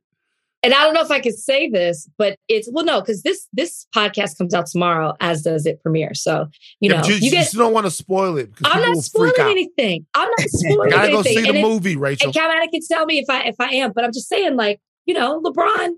And I don't know if I could say this, but it's well, no, because this this podcast comes out tomorrow, as does it premiere. So you yeah, know, you, you, get, you don't want to spoil it. I'm not spoiling anything. I'm not spoiling gotta anything. go see the movie, Rachel. And Calmatic can tell me if I if I am, but I'm just saying, like you know, LeBron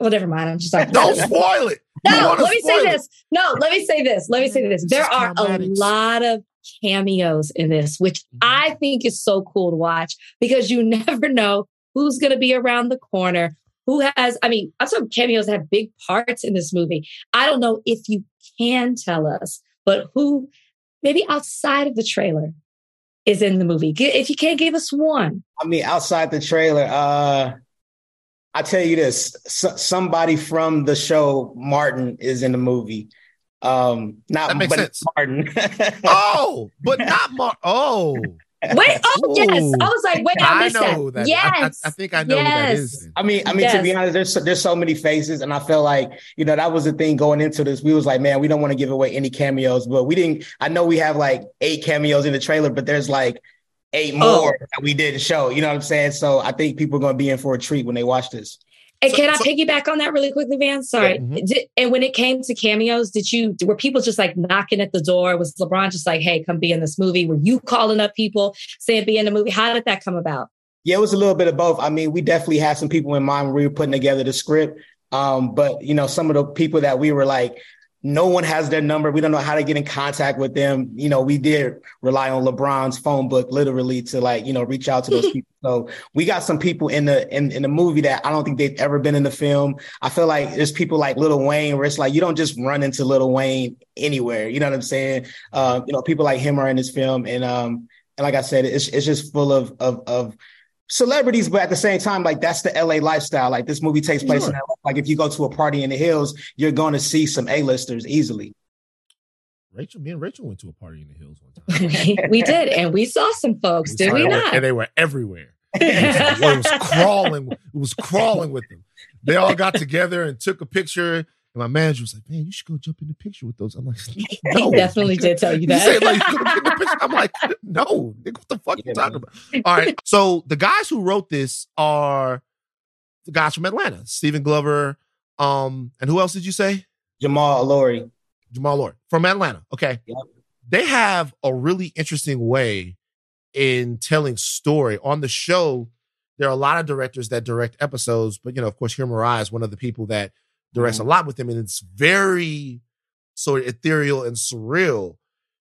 well, never mind. I'm just talking. Don't spoil it. No, let me say it. this. No, let me say this. Let me say this. There are a lot of cameos in this, which mm-hmm. I think is so cool to watch because you never know who's going to be around the corner. Who has, I mean, I'm some cameos have big parts in this movie. I don't know if you can tell us, but who maybe outside of the trailer is in the movie? If you can't give us one. I mean, outside the trailer, uh, I tell you this: somebody from the show Martin is in the movie. Um, not that makes sense. Martin. oh, but not Martin. Oh. Wait, oh yes. I was like, wait, I, I know that. that. Yes. I, I, think I know yes. who that is. I mean, I mean, yes. to be honest, there's so, there's so many faces, and I felt like, you know, that was the thing going into this. We was like, man, we don't want to give away any cameos, but we didn't. I know we have like eight cameos in the trailer, but there's like eight oh. more oh. that we didn't show. You know what I'm saying? So I think people are going to be in for a treat when they watch this. And so, can I so, piggyback on that really quickly, Van? Sorry. Yeah, mm-hmm. did, and when it came to cameos, did you were people just like knocking at the door? Was LeBron just like, "Hey, come be in this movie"? Were you calling up people saying be in the movie? How did that come about? Yeah, it was a little bit of both. I mean, we definitely had some people in mind when we were putting together the script. Um, but you know, some of the people that we were like, no one has their number. We don't know how to get in contact with them. You know, we did rely on LeBron's phone book literally to like, you know, reach out to those people. So we got some people in the in, in the movie that I don't think they've ever been in the film. I feel like there's people like Lil Wayne where it's like you don't just run into Lil Wayne anywhere. You know what I'm saying? Uh, you know, people like him are in this film. And um, and like I said, it's it's just full of of of celebrities, but at the same time, like that's the LA lifestyle. Like this movie takes place sure. in LA. Like if you go to a party in the hills, you're going to see some A-listers easily. Rachel, me and Rachel went to a party in the hills one time. we did, and we saw some folks, we did we not? And they were everywhere. it was crawling. It was crawling with them. They all got together and took a picture and my manager was like, "Man, you should go jump in the picture with those." I'm like, "No." He definitely did tell you that. Said, like, I'm like, "No, nigga, what the fuck yeah, you talking about?" All right. So the guys who wrote this are the guys from Atlanta, Stephen Glover, um, and who else did you say? Jamal Olori. Jamal Olori from Atlanta. Okay. Yep. They have a really interesting way in telling story on the show. There are a lot of directors that direct episodes, but you know, of course, Hiro Murai is one of the people that directs mm-hmm. a lot with him, and it's very sort of ethereal and surreal.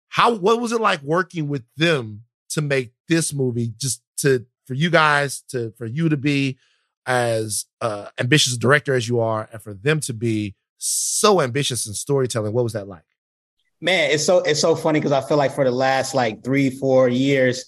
How what was it like working with them to make this movie? Just to for you guys to for you to be as uh, ambitious a director as you are, and for them to be so ambitious in storytelling. What was that like? Man, it's so it's so funny because I feel like for the last like three four years,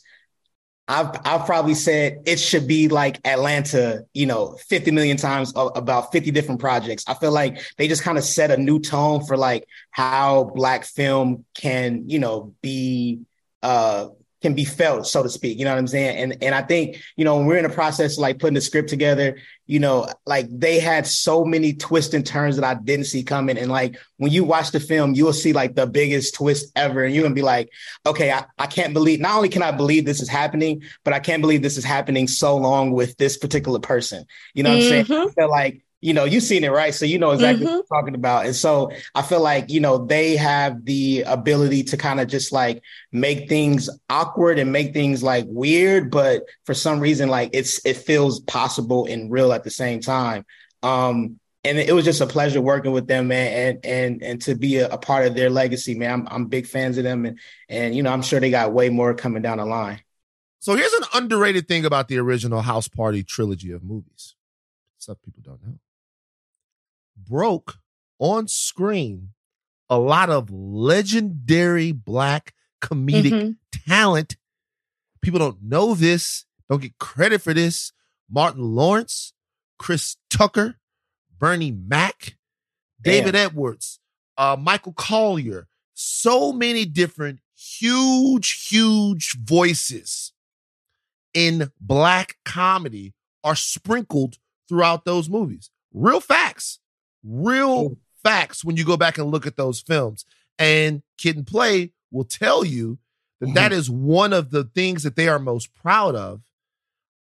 I've I've probably said it should be like Atlanta, you know, 50 million times about 50 different projects. I feel like they just kind of set a new tone for like how black film can, you know, be uh can be felt, so to speak. You know what I'm saying? And and I think, you know, when we're in the process of like putting the script together, you know, like they had so many twists and turns that I didn't see coming. And like when you watch the film, you'll see like the biggest twist ever. And you're gonna be like, okay, I, I can't believe not only can I believe this is happening, but I can't believe this is happening so long with this particular person. You know what mm-hmm. I'm saying? Mm-hmm. I feel like you know, you've seen it, right? So you know exactly mm-hmm. what I'm talking about. And so I feel like, you know, they have the ability to kind of just like make things awkward and make things like weird, but for some reason, like it's it feels possible and real at the same time. Um, and it was just a pleasure working with them, man, and and and to be a, a part of their legacy, man. I'm I'm big fans of them, and and you know I'm sure they got way more coming down the line. So here's an underrated thing about the original House Party trilogy of movies. Stuff people don't know. Broke on screen a lot of legendary black comedic mm-hmm. talent. People don't know this, don't get credit for this. Martin Lawrence, Chris Tucker, Bernie Mac, David Damn. Edwards, uh, Michael Collier, so many different huge, huge voices in black comedy are sprinkled throughout those movies. Real facts, real facts when you go back and look at those films. And Kid and Play will tell you that, mm-hmm. that is one of the things that they are most proud of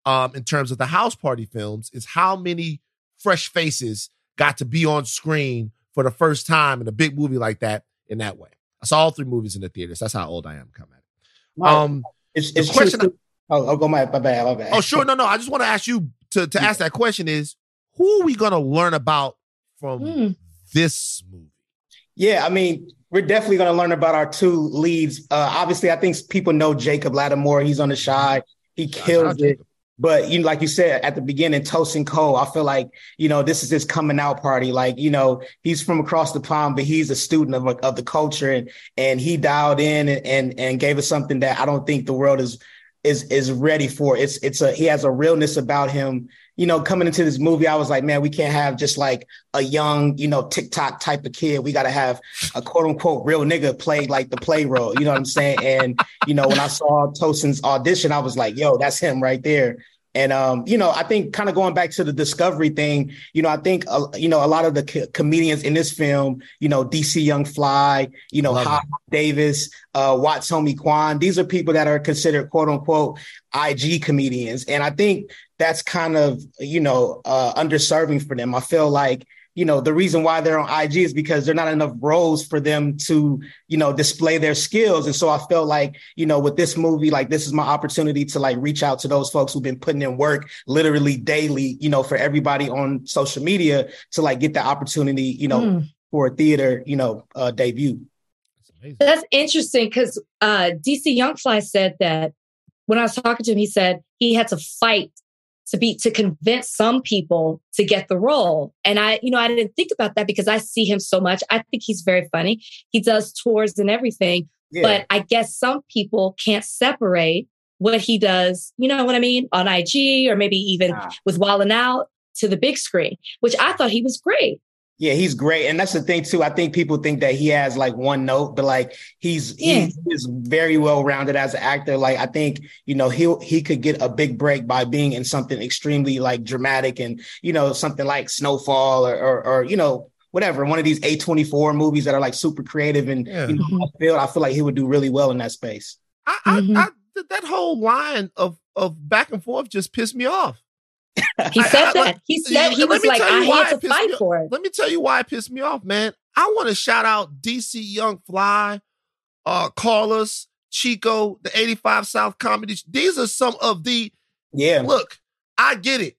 um, in terms of the house party films is how many fresh faces got to be on screen for the first time in a big movie like that in that way. I saw all three movies in the theaters. That's how old I am. Come at it. Um, it's, it's question. I, oh, oh, go my, my bad, my bad. Oh, sure. No, no. I just want to ask you to to ask that question: Is who are we going to learn about from mm. this movie? Yeah, I mean, we're definitely going to learn about our two leads. Uh, obviously, I think people know Jacob Latimore. He's on the shy. He kills it. But you know, like you said at the beginning, Tosin Cole, I feel like you know this is his coming out party. Like you know, he's from across the pond, but he's a student of of the culture, and and he dialed in and and, and gave us something that I don't think the world is is is ready for. It's it's a he has a realness about him. You know, coming into this movie, I was like, man, we can't have just like a young, you know, TikTok type of kid. We got to have a quote unquote real nigga play like the play role. You know what I'm saying? And you know, when I saw Tosin's audition, I was like, yo, that's him right there. And um, you know, I think kind of going back to the discovery thing, you know, I think uh, you know a lot of the co- comedians in this film, you know, DC Young Fly, you know, Davis, uh, Watts Homie Quan, these are people that are considered quote unquote IG comedians, and I think that's kind of you know uh, underserving for them. I feel like you know, the reason why they're on IG is because there're not enough roles for them to, you know, display their skills. And so I felt like, you know, with this movie, like this is my opportunity to like reach out to those folks who've been putting in work literally daily, you know, for everybody on social media to like get the opportunity, you know, mm. for a theater, you know, uh, debut. That's interesting because uh, DC Youngfly said that when I was talking to him, he said he had to fight to be to convince some people to get the role. And I, you know, I didn't think about that because I see him so much. I think he's very funny. He does tours and everything. Yeah. But I guess some people can't separate what he does, you know what I mean, on IG or maybe even ah. with Wildin' Out to the big screen, which I thought he was great. Yeah, he's great, and that's the thing too. I think people think that he has like one note, but like he's yeah. he's very well rounded as an actor. Like I think you know he he could get a big break by being in something extremely like dramatic and you know something like Snowfall or or, or you know whatever one of these A twenty four movies that are like super creative and yeah. you know, mm-hmm. I feel I feel like he would do really well in that space. I, mm-hmm. I, I that whole line of of back and forth just pissed me off. He said I, that. He said he was like, I had to fight for it. Let me tell you why it pissed me off, man. I want to shout out DC Young Fly, uh, Karlous, Chico, the 85 South Comedy. These are some of the Yeah. Look, I get it.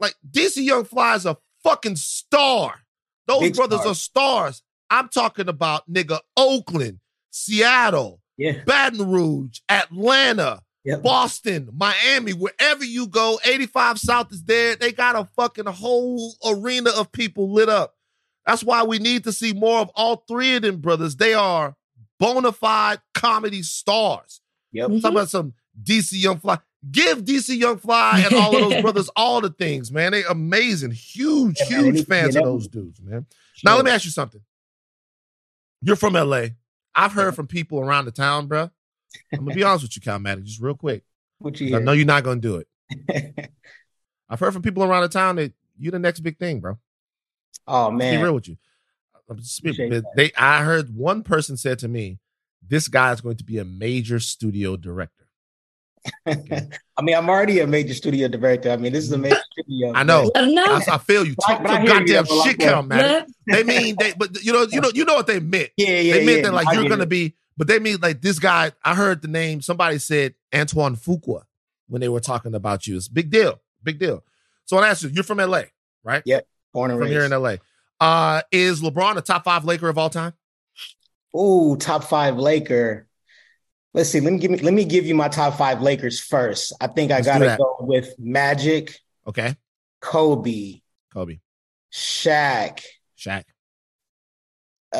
Like DC Young Fly is a fucking star. Those Big brothers star. are stars. I'm talking about nigga Oakland, Seattle, yeah. Baton Rouge, Atlanta, Yep. Boston, Miami, wherever you go, 85 South is there. They got a fucking whole arena of people lit up. That's why we need to see more of all three of them brothers. They are bona fide comedy stars. Yep. talk about some DC Young Fly. Give DC Young Fly and all of those brothers all the things, man. They amazing. Huge, yeah, huge fans of those dudes, man. Sure. Now let me ask you something. You're from LA. I've heard from people around the town, bro. I'm gonna be honest with you, Calmatic, just real quick. What you I know you're not gonna do it. I've heard from people around the town that you're the next big thing, bro. Oh man, be real with you. They, I heard one person said to me, "This guy is going to be a major studio director." Okay. I mean, I'm already a major studio director. I mean, this is a mm. major studio. I know. I, I, feel you. Talk some goddamn shit, Calmatic. They mean they, but you know, you know, you know what they meant. Yeah, yeah. They meant yeah, that like you're gonna be but they mean like this guy. I heard the name. Somebody said Antoine Fuqua when they were talking about you. It's big deal. Big deal. So I asked you, you're from LA, right? Yeah. Born and from here in. LA. Uh, is LeBron a top five Laker of all time? Ooh, top five Laker. Let's see. Let me give me let me give you my top five Lakers first. I think I Let's gotta go with Magic, Okay, Kobe, Kobe, Shaq. Shaq. Uh,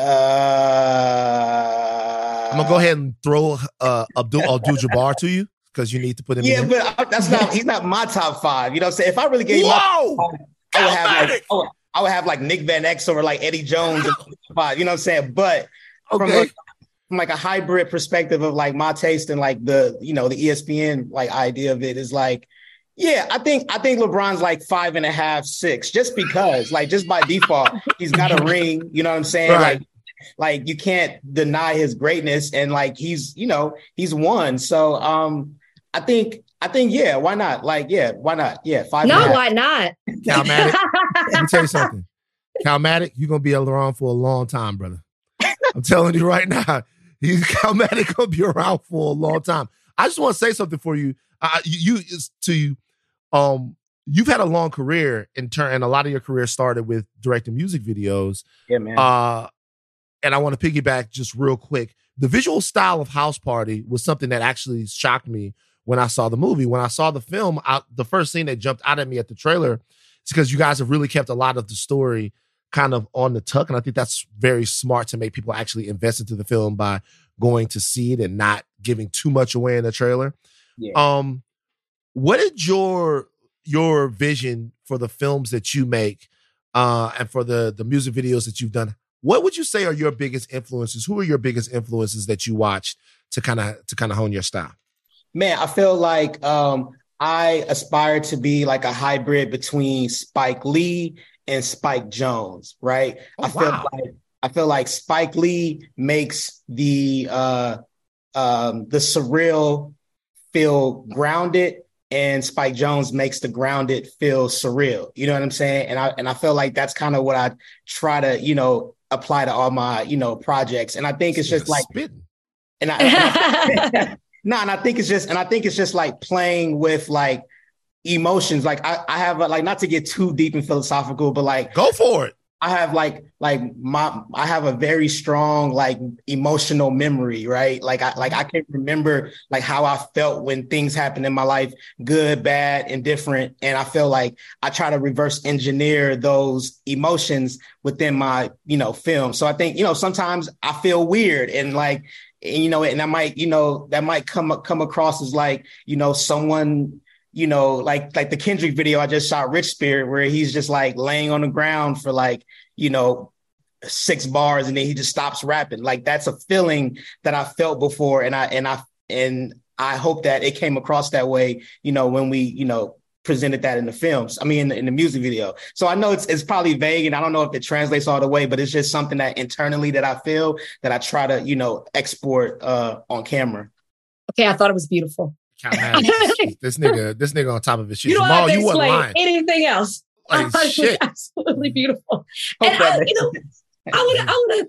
I'm gonna go ahead and throw uh Abdul Abdul Jabbar to you because you need to put him in. Yeah, in. but I- that's not. He's not my top five. You know what I'm saying? If I really gave you my Whoa! I would have like I would, I would have like Nick Van Exel or like Eddie Jones. in the top five, you know what I'm saying? But from, Okay. a, from like a hybrid perspective of like my taste and like the you know the ESPN like idea of it is like. Yeah, I think I think LeBron's like five and a half, six, just because, like, just by default, he's got a ring. You know what I'm saying? Right. Like, like you can't deny his greatness, and like he's, you know, he's won. So, um, I think, I think, yeah, why not? Like, yeah, why not? Yeah, five. no, why not? Calmatic. Let me tell you something. Calmatic, you're gonna be around for a long time, brother. I'm telling you right now. He's Calmatic gonna be around for a long time. I just want to say something for you. Uh, you, you is to you. Um, you've had a long career in turn, and a lot of your career started with directing music videos. Yeah, man. Uh, and I want to piggyback just real quick. The visual style of House Party was something that actually shocked me when I saw the movie. When I saw the film, I, the first thing that jumped out at me at the trailer is because you guys have really kept a lot of the story kind of on the tuck. And I think that's very smart to make people actually invest into the film by going to see it and not giving too much away in the trailer. Yeah. Um, what is your your vision for the films that you make uh and for the the music videos that you've done? What would you say are your biggest influences? Who are your biggest influences that you watched to kind of to kind of hone your style? Man, I feel like um, I aspire to be like a hybrid between Spike Lee and Spike Jonze, right? Oh, I feel wow. like I feel like Spike Lee makes the uh, um, the surreal feel grounded, and Spike Jonze makes the grounded feel surreal. You know what I'm saying? And I and I feel like that's kind of what I try to you know apply to all my you know projects. And I think it's just like spitting. and I, and I no, and I think it's just, and I think it's just like playing with like emotions. Like I, I have a, like not to get too deep and philosophical, but like Go for it. I have like like my I have a very strong like emotional memory, right? Like I like I can remember like how I felt when things happened in my life, good, bad, indifferent, and I feel like I try to reverse engineer those emotions within my you know film. So I think you know sometimes I feel weird and like and, you know and I might you know that might come come across as like you know someone you know, like like the Kendrick video I just shot, Rich Spirit, where he's just like laying on the ground for like, you know, six bars and then he just stops rapping. Like that's a feeling that I felt before. And I and I and I hope that it came across that way, you know, when we, you know, presented that in the films. I mean, in the, in the music video. So I know it's it's probably vague, and I don't know if it translates all the way, but it's just something that internally that I feel that I try to, you know, export uh, on camera. okay, I thought it was beautiful. Calmatic. this nigga, this nigga on top of his shit. You don't Jamal, have to you wasn't explain lying. anything else. Like thought it was shit. absolutely mm. beautiful. Hope And uh, that I, makes you know. I would I would have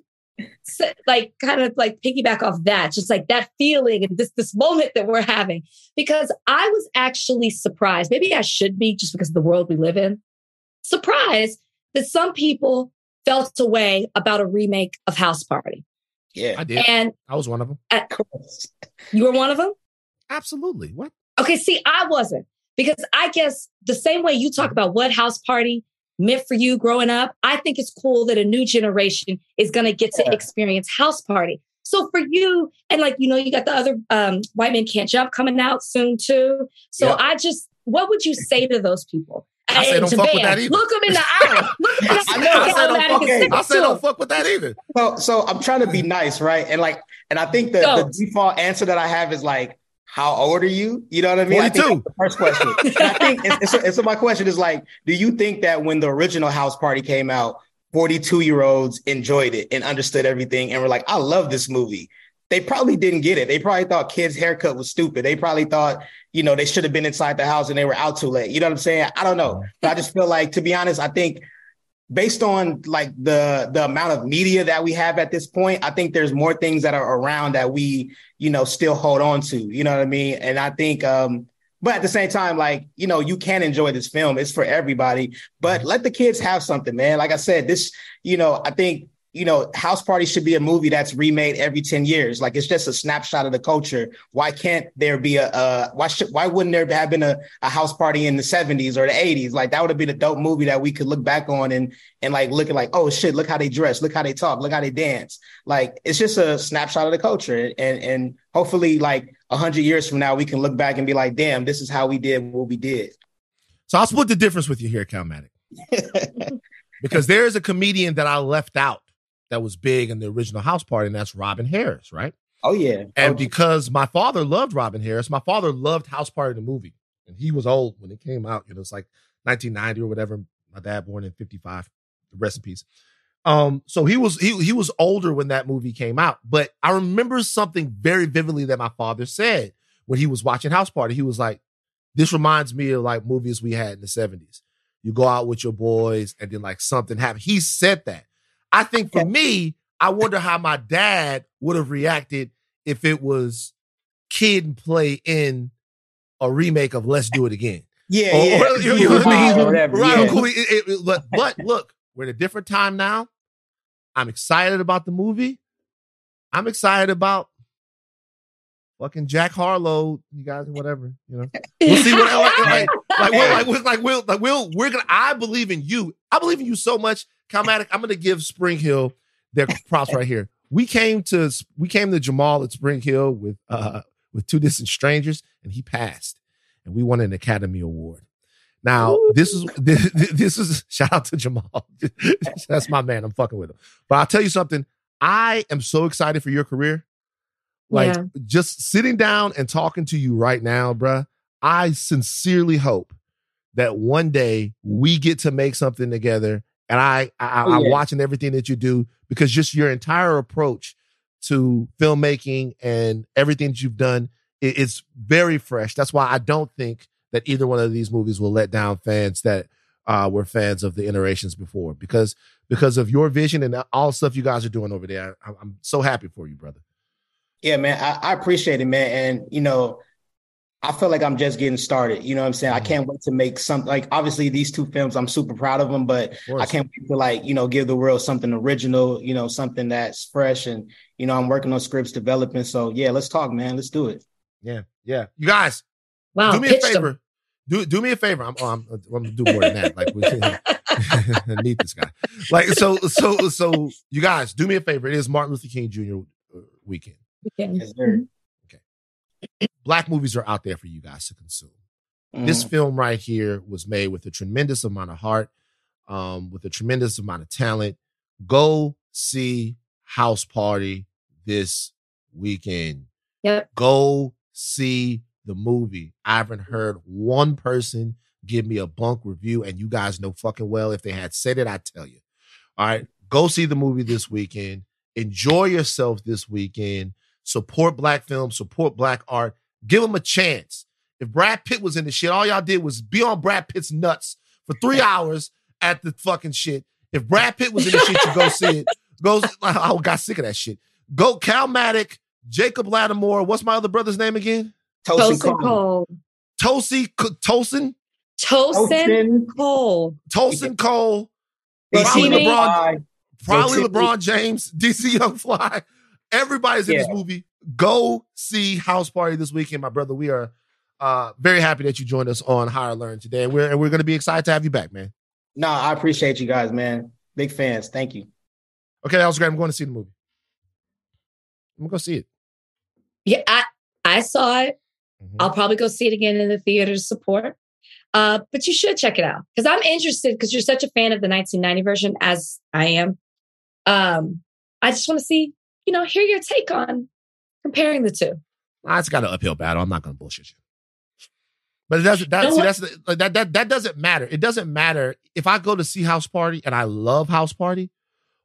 like kind of like piggyback off that, just like that feeling and this this moment that we're having. Because I was actually surprised. Maybe I should be just because of the world we live in. Surprised that some people felt a way about a remake of House Party. yeah. I did. And I was one of them. Of course. you were one of them? Absolutely. What? Okay, see, I wasn't because I guess the same way you talk about what house party meant for you growing up, I think it's cool that a new generation is going to get to Yeah. experience house party. So for you, and like, you know, you got the other um, White Men Can't Jump coming out soon too. So Yep. I just, what would you say to those people? I say And don't to fuck with that either. Look them in the eye. Look them in the I eye. know. I Tell said don't fuck with- I it don't fuck with that either. So, so I'm trying to be nice, right? And like, and I think the, the default answer that I have is like, how old are you? You know what I mean? I think 42. that's the first question. I think, and, and so, and so my question is like, do you think that when the original House Party came out, 42 year olds enjoyed it and understood everything and were like, I love this movie? They probably didn't get it. They probably thought kids' haircut was stupid. They probably thought, you know, they should have been inside the house and they were out too late. You know what I'm saying? I don't know. But I just feel like, to be honest, I think based on like the the amount of media that we have at this point, I think there's more things that are around that we, you know, still hold on to. You know what I mean? And I think um but at the same time, like, you know, you can enjoy this film. It's for everybody, but let the kids have something, man. Like I said, this, you know, I think you know, House Party should be a movie that's remade every 10 years. Like it's just a snapshot of the culture. Why can't there be a uh why should why wouldn't there have been a, a house party in the 70s or the 80s? Like that would have been a dope movie that we could look back on and and like look at like, oh shit, look how they dress, look how they talk, look how they dance. Like it's just a snapshot of the culture. And and hopefully like a hundred years from now we can look back and be like, damn, this is how we did what we did. So I'll split the difference with you here, Calmatic. because there is a comedian that I left out that was big in the original house party, and that's Robin Harris, right? Oh yeah. And oh, because my father loved Robin Harris, my father loved House Party the movie, and he was old when it came out. You know, it's like 1990 or whatever. My dad born in 55. Rest in peace. Um, so he was he he was older when that movie came out, but I remember something very vividly that my father said when he was watching House Party. He was like, "This reminds me of like movies we had in the 70s. You go out with your boys, and then like something happened." He said that. I think for me, I wonder how my dad would have reacted if it was kid and play in a remake of Let's Do It Again. Yeah, or, yeah. Or, you, you know what I mean? Whatever, right, yeah. it, it, but, but look, we're in a different time now. I'm excited about the movie. I'm excited about fucking Jack Harlow, you guys, whatever, you know. We'll see what like, like, like, we'll, like, we'll, like, we'll, like, we'll, we're gonna. I believe in you. I believe in you so much, Calmatic. I'm gonna give Spring Hill their props right here. We came to we came to Jamal at Spring Hill with uh with two distant strangers, and he passed, and we won an Academy Award. Now Ooh. this is this, this is shout out to Jamal. That's my man. I'm fucking with him. But I'll tell you something. I am so excited for your career. Like yeah. just sitting down and talking to you right now, bruh, I sincerely hope that one day we get to make something together. And I, I oh, yeah. I'm watching everything that you do because just your entire approach to filmmaking and everything that you've done, it, it's very fresh. That's why I don't think that either one of these movies will let down fans that uh, were fans of the iterations before because because of your vision and all the stuff you guys are doing over there. I, I'm so happy for you, brother. Yeah, man, I, I, appreciate it, man. And you know, I feel like I'm just getting started. You know what I'm saying? Mm-hmm. I can't wait to make something like obviously these two films, I'm super proud of them, but of I can't wait to like, you know, give the world something original, you know, something that's fresh. And, you know, I'm working on scripts developing. So yeah, let's talk, man. Let's do it. Yeah. Yeah. You guys, wow, do me a favor. Them. Do do me a favor. I'm, oh, I'm, I'm gonna do more than that. Like we meet this guy. Like so so so you guys do me a favor. It is Martin Luther King Jr. Uh, weekend. Yes, mm-hmm. Black movies are out there for you guys to consume. Mm. This film right here was made with a tremendous amount of heart, um, with a tremendous amount of talent. Go see House Party this weekend. Yep. Go see the movie. I haven't heard one person give me a bunk review, and you guys know fucking well if they had said it, I'd tell you. All right. Go see the movie this weekend. Enjoy yourself this weekend support black film, support black art, give them a chance. If Brad Pitt was in the shit, all y'all did was be on Brad Pitt's nuts for three hours at the fucking shit. If Brad Pitt was in the shit, you go see it. Go, I got sick of that shit. Go Calmatic, Jacob Latimore. What's my other brother's name again? Tosin Cole. Tosin Tosin? Tosin Cole. Tosin Cole. Probably LeBron, probably LeBron James, DC Young Fly. Everybody's in yeah. this movie. Go see House Party this weekend, my brother. We are uh, very happy that you joined us on Higher Learn today. And we're, and we're going to be excited to have you back, man. No, I appreciate you guys, man. Big fans. Thank you. Okay, that was great. I'm going to see the movie. I'm going to go see it. Yeah, I, I saw it. Mm-hmm. I'll probably go see it again in the theater to support. Uh, but you should check it out because I'm interested because you're such a fan of the 1990 version as I am. Um, I just want to see you know, hear your take on comparing the two. It's got an uphill battle. I'm not going to bullshit you. But it doesn't. That, see, that's the, that that that doesn't matter. It doesn't matter if I go to see House Party and I love House Party,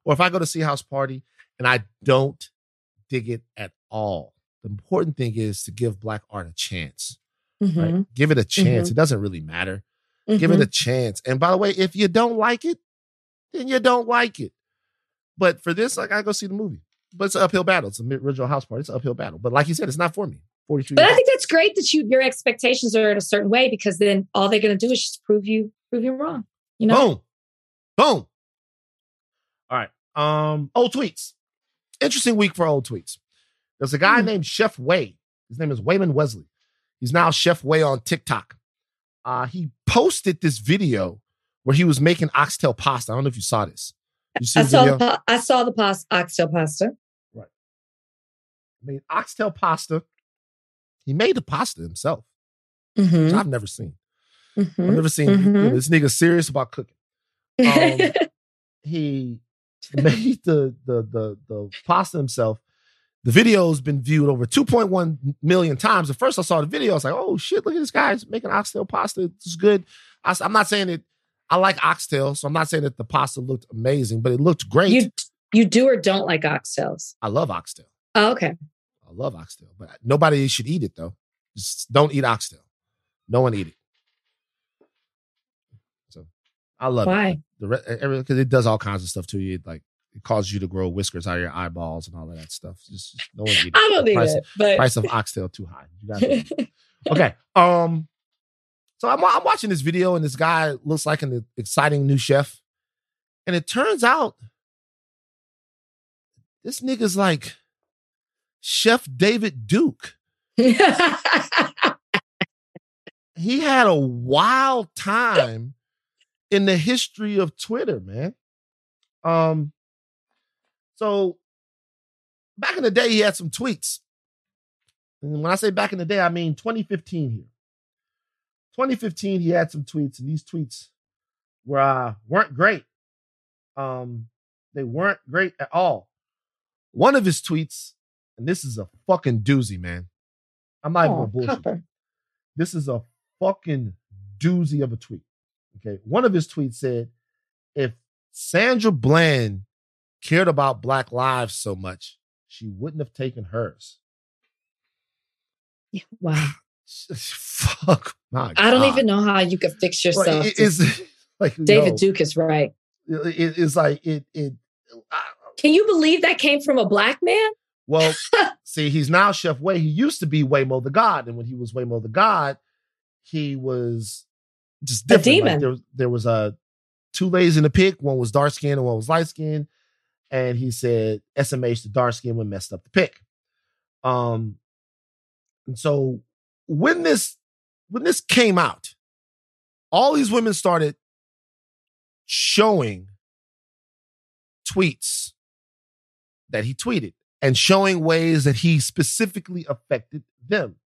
or if I go to see House Party and I don't dig it at all. The important thing is to give Black art a chance. Mm-hmm. Right? Give it a chance. Mm-hmm. It doesn't really matter. Mm-hmm. Give it a mm-hmm. chance. And by the way, if you don't like it, then you don't like it. But for this, like I go see the movie but it's an uphill battle. It's a original house party. It's an uphill battle. But like you said, it's not for me. 43. But I think that's great that you your expectations are in a certain way because then all they're going to do is just prove you prove you wrong. You know. Boom. Boom. All right. Um, old tweets. Interesting week for old tweets. There's a guy Hmm. named Chef Way. His name is Wayman Wesley. He's now Chef Way on TikTok. Uh, he posted this video where he was making oxtail pasta. I don't know if you saw this. You see I saw the I saw the pasta oxtail pasta. Made oxtail pasta. He made the pasta himself, Mm-hmm. which I've never seen. I've Mhm. never seen you know, Mhm. this nigga serious about cooking. um, he made the, the the the pasta himself. The video's been viewed over 2.1 million times. At first, I saw the video. I was like, "Oh shit! Look at this guy's making oxtail pasta. It's good." I, am not saying it. I like oxtail, so I'm not saying that the pasta looked amazing, but it looked great. you you do or don't like oxtails. I love oxtail. Oh, okay. Love oxtail, but nobody should eat it though. Just don't eat oxtail. No one eat it. So I love it. Why? the because it does all kinds of stuff to you. It, like it causes you to grow whiskers out of your eyeballs and all of that stuff. Just, just no one eat it. I don't The need price, it, but price of oxtail too high. You okay. Um. So I'm I'm watching this video and this guy looks like an exciting new chef, and it turns out this nigga's like Chef David Duke. He had a wild time in the history of Twitter, man. Um. So back in the day, he had some tweets. And when I say back in the day, I mean 2015 here. 2015, he had some tweets, and these tweets were uh, weren't great. Um, they weren't great at all. One of his tweets, and this is a fucking doozy, man. I'm not even oh, gonna bullshit. copper. This is a fucking doozy of a tweet. Okay. One of his tweets said, if Sandra Bland cared about Black lives so much, she wouldn't have taken hers. Wow. Fuck my I don't even know how you could fix Like, yourself. it- it's like David yo, Duke is right. it- it's like it it I- Can you believe that came from a black man? Well see he's now chef way he used to be waymo the god and when he was waymo the god he was just A different. Like, demon. there, was- there was a two ladies in the pic. One was dark skinned and one was light skinned. And he said smh the dark skin one messed up the pic. Um and so when this when this came out all these women started showing tweets that he tweeted and showing ways that he specifically affected them.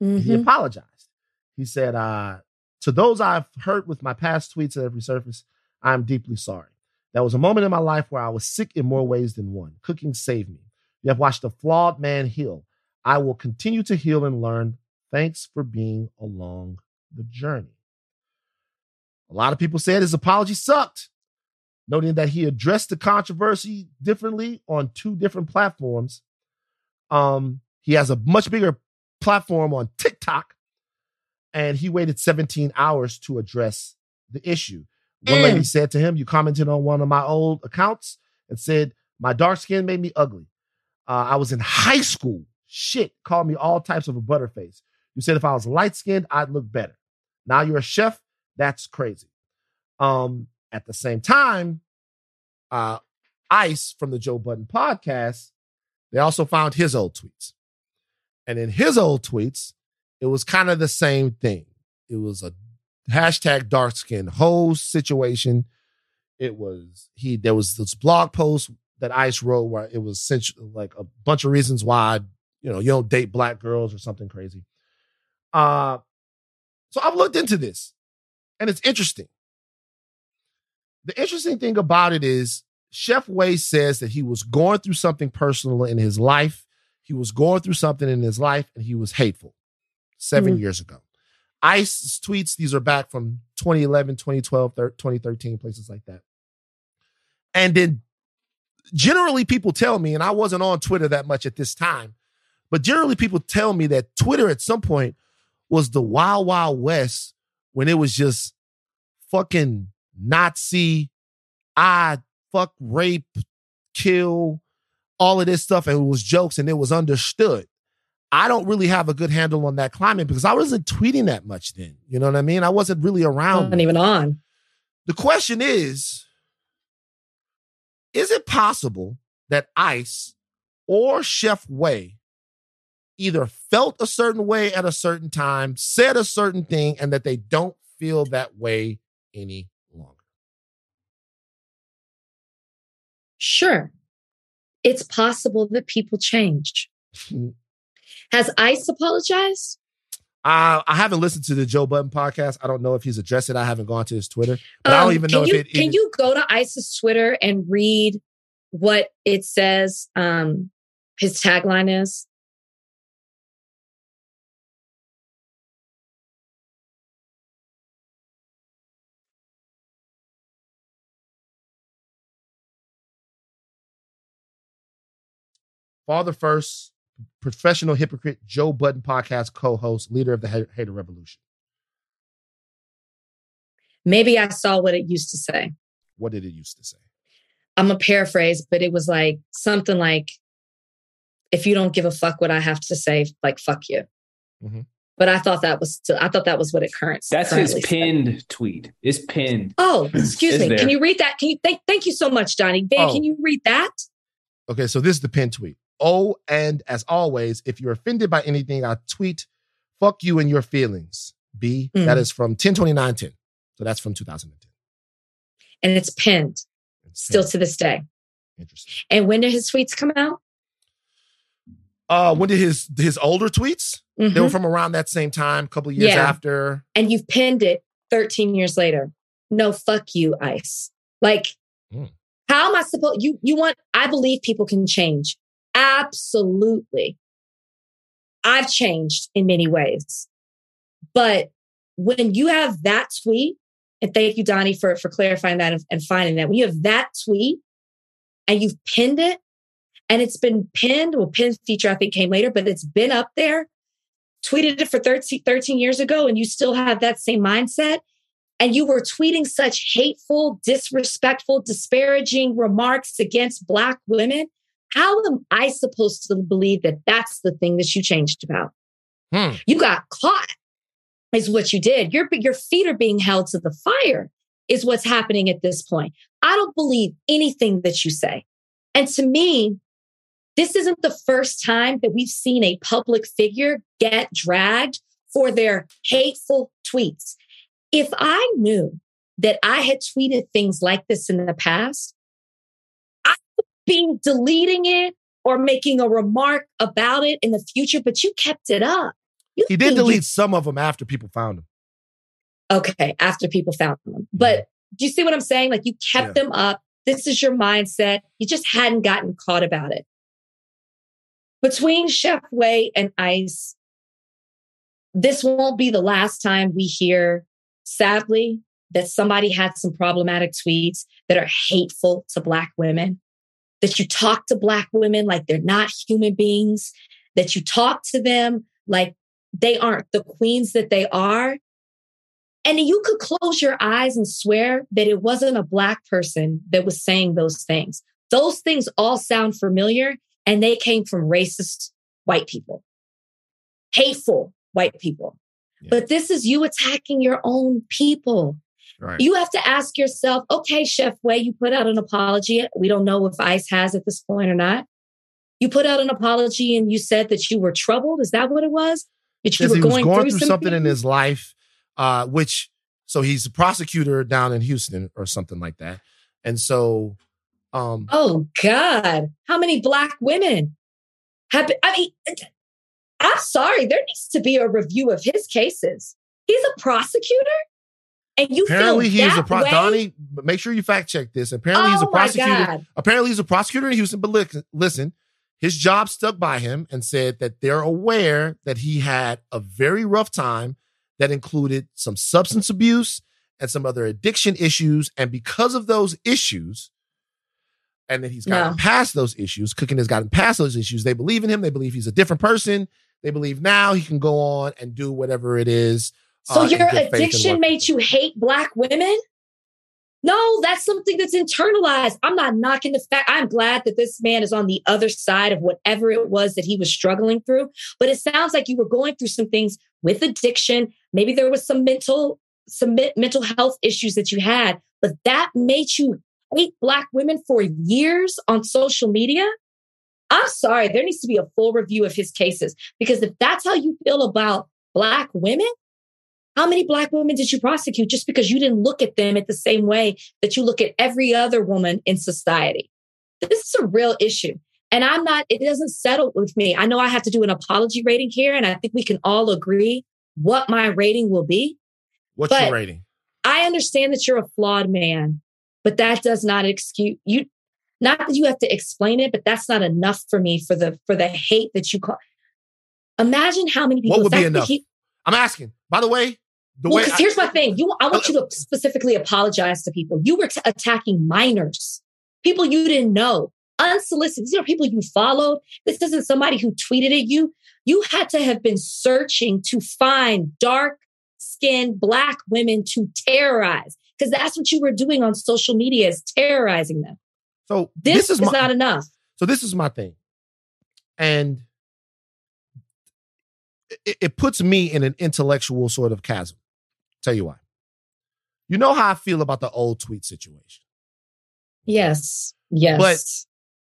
And He apologized. He said, uh, To those I've hurt with my past tweets at every surface, I'm deeply sorry. There was a moment in my life where I was sick in more ways than one. Cooking saved me. You have watched a flawed man heal. I will continue to heal and learn. Thanks for being along the journey. A lot of people said his apology sucked, noting that he addressed the controversy differently on two different platforms. Um, he has a much bigger platform on TikTok, and he waited 17 hours to address the issue. One Mm. lady said to him, You commented on one of my old accounts and said, My dark skin made me ugly. Uh, I was in high school. Shit, called me all types of a butterface. You said if I was light skinned, I'd look better. Now you're a chef. That's crazy. Um, at the same time, uh, Ice from the Joe Budden podcast, they also found his old tweets. And in his old tweets, it was kind of the same thing. It was a hashtag dark skin hose situation. It was he there was this blog post that Ice wrote where it was like a bunch of reasons why you know you don't date black girls or something crazy. Uh so I've looked into this and it's interesting. The interesting thing about it is Chef Way says that he was going through something personal in his life. He was going through something in his life and he was hateful 7 Mhm. years ago. Ice's tweets, these are back from 2011, 2012, thir- 2013, places like that. And then generally people tell me, and I wasn't on Twitter that much at this time, but generally people tell me that Twitter at some point was the wild, wild west when it was just fucking Nazi, I fuck, rape, kill, all of this stuff, and it was jokes and it was understood. I don't really have a good handle on that climate because I wasn't tweeting that much then. You know what I mean? I wasn't really around. Wasn't even on. The question is Is it possible that ICE or Chef Way either felt a certain way at a certain time, said a certain thing, and that they don't feel that way any Sure. It's possible that people change. Has ICE apologized? Uh, I haven't listened to the Joe Budden podcast. I don't know if he's addressed it. I haven't gone to his Twitter. But I don't even know Um, you, if it. Can it- you go to ICE's Twitter and read what it says um, his tagline is? Father First, professional hypocrite, Joe Budden podcast co host, leader of the Ha- Hater Revolution. Maybe I saw what it used to say. What did it used to say? I'm a paraphrase, but it was like something like, if you don't give a fuck what I have to say, like fuck you. Mhm. But I thought that was still, I thought that was what it current. That's his currently said. pinned tweet. It's pinned. Oh, excuse me. there. Can you read that? Can you thank thank you so much, Donnie. Babe, Oh. can you read that? Okay, so this is the pin tweet. Oh, and as always, if you're offended by anything I tweet, fuck you and your feelings. B, Mm. that is from 102910. So that's from 2010. And it's pinned It's still pinned. to this day. interesting. And when did his tweets come out? Uh, when did his his older tweets? They were Mhm. from around that same time, a couple of years Yeah. after. And you've pinned it 13 years later. No, fuck you, ICE. Like, Mm. how am I supposed you you want I believe people can change. Absolutely. I've changed in many ways. But when you have that tweet, and thank you, Donnie, for, for clarifying that and, and finding that. When you have that tweet and you've pinned it, and it's been pinned, well, pin feature I think came later, but it's been up there, tweeted it for 13, 13 years ago, and you still have that same mindset, and you were tweeting such hateful, disrespectful, disparaging remarks against Black women, how am I supposed to believe that that's the thing that you changed about? Hmm. You got caught, is what you did. Your, your feet are being held to the fire, is what's happening at this point. I don't believe anything that you say. And to me, this isn't the first time that we've seen a public figure get dragged for their hateful tweets. If I knew that I had tweeted things like this in the past, would be deleting it or making a remark about it in the future, but you kept it up. You He did think you- delete some of them after people found him. Okay, after people found them. Mm-hmm. But do you see what I'm saying? Like you kept them up. This is your mindset. You just hadn't gotten caught about it. Between Chef Way and ICE, this won't be the last time we hear, sadly, that somebody had some problematic tweets that are hateful to Black women, that you talk to Black women like they're not human beings, that you talk to them like they aren't the queens that they are. And you could close your eyes and swear that it wasn't a Black person that was saying those things. Those things all sound familiar and they came from racist white people, hateful white people. Yeah. But this is you attacking your own people. Right. You have to ask yourself, okay, Chef Way, you put out an apology. We don't know if ICE has at this point or not. You put out an apology and you said that you were troubled. Is that what it was? That you were he was going, going through something in his life, uh, which so he's a prosecutor down in Houston or something like that. And so um Oh God, how many black women have been? I mean, I'm sorry, there needs to be a review of his cases. He's a prosecutor, and you apparently feel he's a pro- way? Donnie, make sure you fact check this. Apparently he's a Oh, prosecutor. Apparently he's a prosecutor in Houston, but look, listen, his job stuck by him and said that they're aware that he had a very rough time that included some substance abuse and some other addiction issues. And because of those issues, and that he's gotten No. past those issues, Cooking has gotten past those issues. They believe in him. They believe he's a different person. They believe now he can go on and do whatever it is. So uh, your good faith and addiction made you hate black women? No, that's something that's internalized. I'm not knocking the fact. I'm glad that this man is on the other side of whatever it was that he was struggling through. But it sounds like you were going through some things with addiction. Maybe there was some mental, some mental health issues that you had, but that made you hate black women for years on social media. I'm sorry, there needs to be a full review of his cases because if that's how you feel about black women, how many black women did you prosecute just because you didn't look at them at the same way that you look at every other woman in society? This is a real issue. And I'm not, it doesn't settle with me. I know I have to do an apology rating here, and I think we can all agree what my rating will be. What's but your rating? I understand that you're a flawed man, but that does not excuse you. Not that you have to explain it, but that's not enough for me for the for the hate that you call. Imagine how many people. What would be enough? He, I'm asking. By the way, the well, because here's my thing. You, I want you to specifically apologize to people. You were t- attacking minors, people you didn't know, unsolicited. These are people you followed. This isn't somebody who tweeted at you. You had to have been searching to find dark skinned black women to terrorize because that's what you were doing on social media is terrorizing them. So this, this is, is my, not enough. So this is my thing. And it, it puts me in an intellectual sort of chasm. Tell you why. You know how I feel about the old tweet situation. Yes. Yes.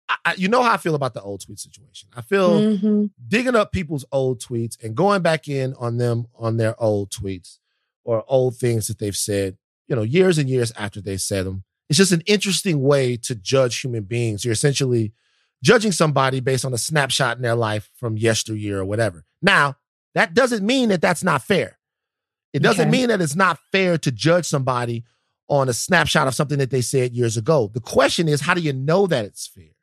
But I, you know how I feel about the old tweet situation. I feel mm-hmm. digging up people's old tweets and going back in on them on their old tweets or old things that they've said, you know, years and years after they said them. It's just an interesting way to judge human beings. You're essentially judging somebody based on a snapshot in their life from yesteryear or whatever. Now, that doesn't mean that that's not fair. It doesn't okay. mean that it's not fair to judge somebody on a snapshot of something that they said years ago. The question is, how do you know that it's fair?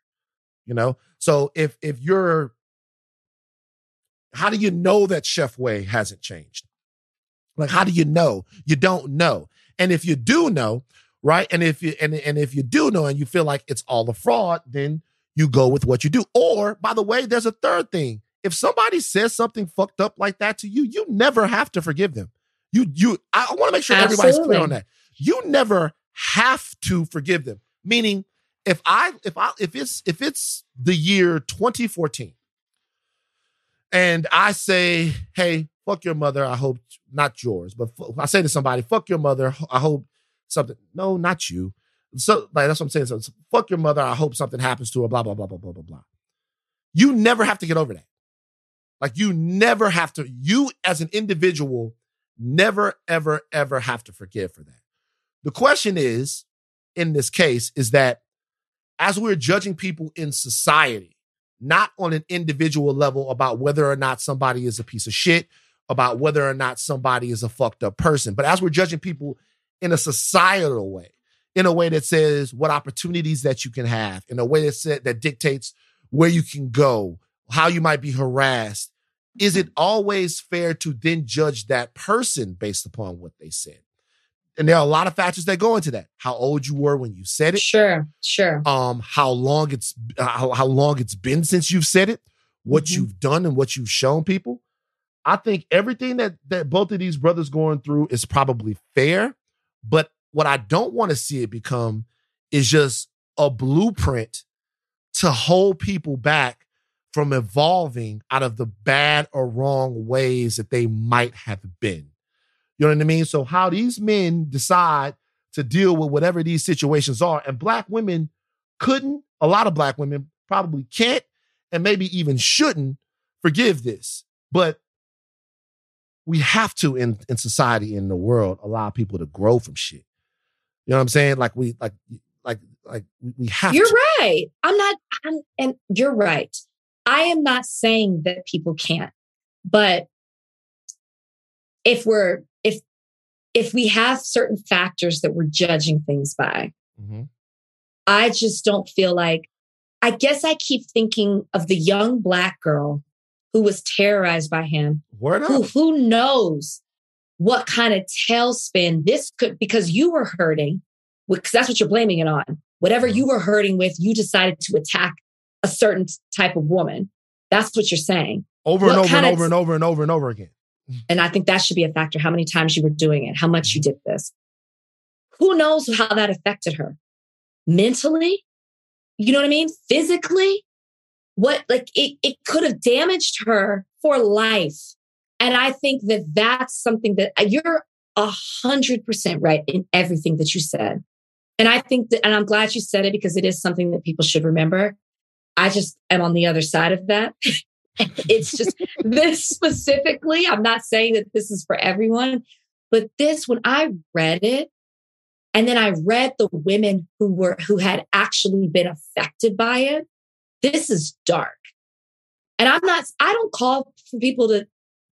You know, so if if you're, how do you know that Chef Way hasn't changed? Like, how do you know? You don't know. And if you do know, right? And if you and, and if you do know and you feel like it's all a fraud, then you go with what you do. Or by the way, there's a third thing. If somebody says something fucked up like that to you, you never have to forgive them. You you I want to make sure Absolutely. everybody's clear on that. You never have to forgive them. Meaning, if I if I if it's if it's the year 2014 and I say, hey, fuck your mother, I hope not yours, but I say to somebody, fuck your mother, I hope something. No, not you. So like that's what I'm saying. So fuck your mother, I hope something happens to her, blah, blah, blah, blah, blah, blah, blah. You never have to get over that. Like you never have to, you as an individual never, ever, ever have to forgive for that. The question is, in this case, is that as we're judging people in society, not on an individual level about whether or not somebody is a piece of shit, about whether or not somebody is a fucked up person, but as we're judging people in a societal way, in a way that says what opportunities that you can have, in a way that said that dictates where you can go, how you might be harassed, is it always fair to then judge that person based upon what they said? And there are a lot of factors that go into that. How old you were when you said it. Sure, sure. Um, how long it's how, how long it's been since you've said it, what mm-hmm. you've done and what you've shown people. I think everything that that both of these brothers going through is probably fair, but what I don't want to see it become is just a blueprint to hold people back from evolving out of the bad or wrong ways that they might have been. You know what I mean? So, how these men decide to deal with whatever these situations are, and black women couldn't, a lot of black women probably can't, and maybe even shouldn't forgive this. But we have to in, in society in the world allow people to grow from shit. You know what I'm saying? Like we like like like we have You're to. right. I'm not I'm, and you're right. I am not saying that people can't, but if we're if if we have certain factors that we're judging things by, mm-hmm. I just don't feel like I guess I keep thinking of the young black girl who was terrorized by him. Word who, who knows what kind of tailspin this could because you were hurting because that's what you're blaming it on. Whatever you mm-hmm. were hurting with, you decided to attack a certain type of woman. That's what you're saying. Over what and over and over and over and over and over again. And I think that should be a factor how many times you were doing it, how much you mm-hmm. did this. who knows how that affected her mentally? You know what I mean? Physically? What, like, it, it could have damaged her for life. And I think that that's something that uh, you're a hundred percent right in everything that you said. And I think that, and I'm glad you said it because it is something that people should remember. I just am on the other side of that. it's just this specifically. I'm not saying that this is for everyone, but this, when I read it, and then I read the women who were, who had actually been affected by it, this is dark. And I'm not, I don't call for people to,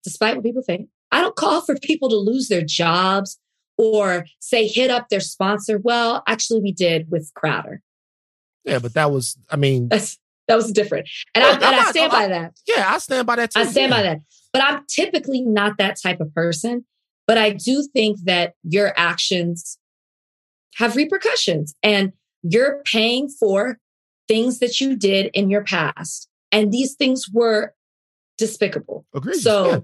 despite what people think, I don't call for people to lose their jobs or say hit up their sponsor. Well, actually, we did with Crowder. Yeah, but that was, I mean, That's, that was different. And, I, and I not- stand by that. yeah, I stand by that too. I stand by that. But I'm typically not that type of person. But I do think that your actions have repercussions and you're paying for things that you did in your past. And these things were despicable. Agreed. So yeah.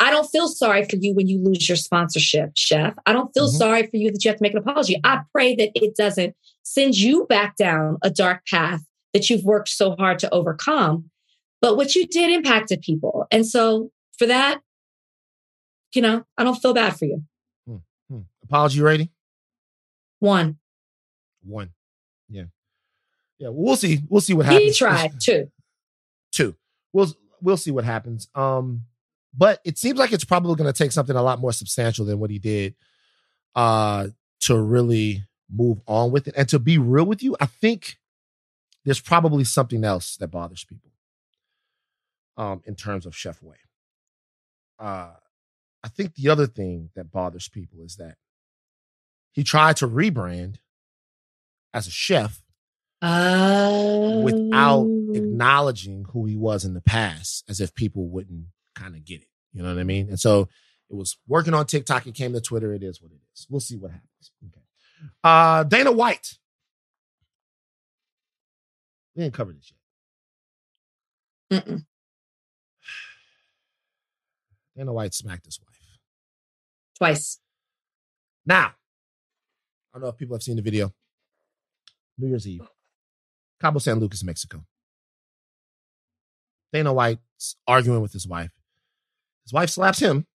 I don't feel sorry for you when you lose your sponsorship, chef. I don't feel Mhm. sorry for you that you have to make an apology. I pray that it doesn't send you back down a dark path that you've worked so hard to overcome. But what you did impacted people. And so for that, you know, I don't feel bad for you. Hmm. Apology rating? One, One. Yeah. Yeah. well, see. We'll see what happens. he tried. Two. Two. We'll we'll see what happens. Um, but it seems like it's probably going to take something a lot more substantial than what he did, uh, to really move on with it. And to be real with you, I think there's probably something else that bothers people. Um, in terms of Chef Way. Uh, I think the other thing that bothers people is that he tried to rebrand as a chef Uh, without acknowledging who he was in the past, as if people wouldn't kind of get it. You know what I mean? And so it was working on TikTok. It came to Twitter. It is what it is. We'll see what happens. Okay. Uh, Dana White. We didn't cover this yet. Mm-mm. Dana White smacked his wife. twice. Now, I don't know if people have seen the video. New Year's Eve, Cabo San Lucas, Mexico. Dana White's arguing with his wife. His wife slaps him,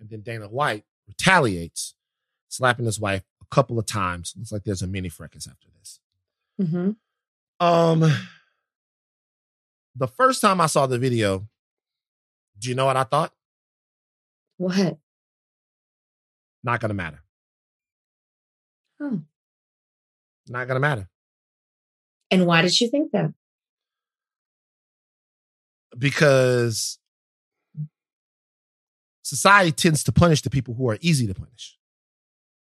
and then Dana White retaliates, slapping his wife a couple of times. Looks like there's a mini fracas after this. hmm Um, the first time I saw the video, do you know what I thought? What? Not gonna matter. Oh. Not gonna matter. And why did you think that? because society tends to punish the people who are easy to punish.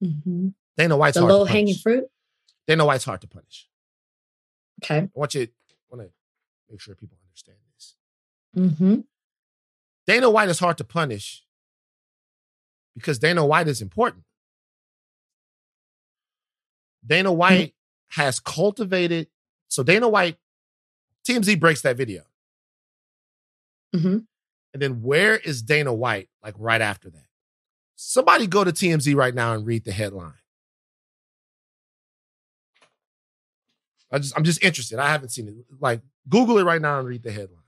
hmm Dana White's The hard low hanging fruit. Dana White's hard to punish. Okay. I want you want to make sure people understand this. hmm Dana White is hard to punish because Dana White is important. Dana White has cultivated. So Dana White, TMZ breaks that video. hmm And then where is Dana White like right after that? Somebody go to TMZ right now and read the headline. I just I'm just interested. I haven't seen it. Like Google it right now and read the headline.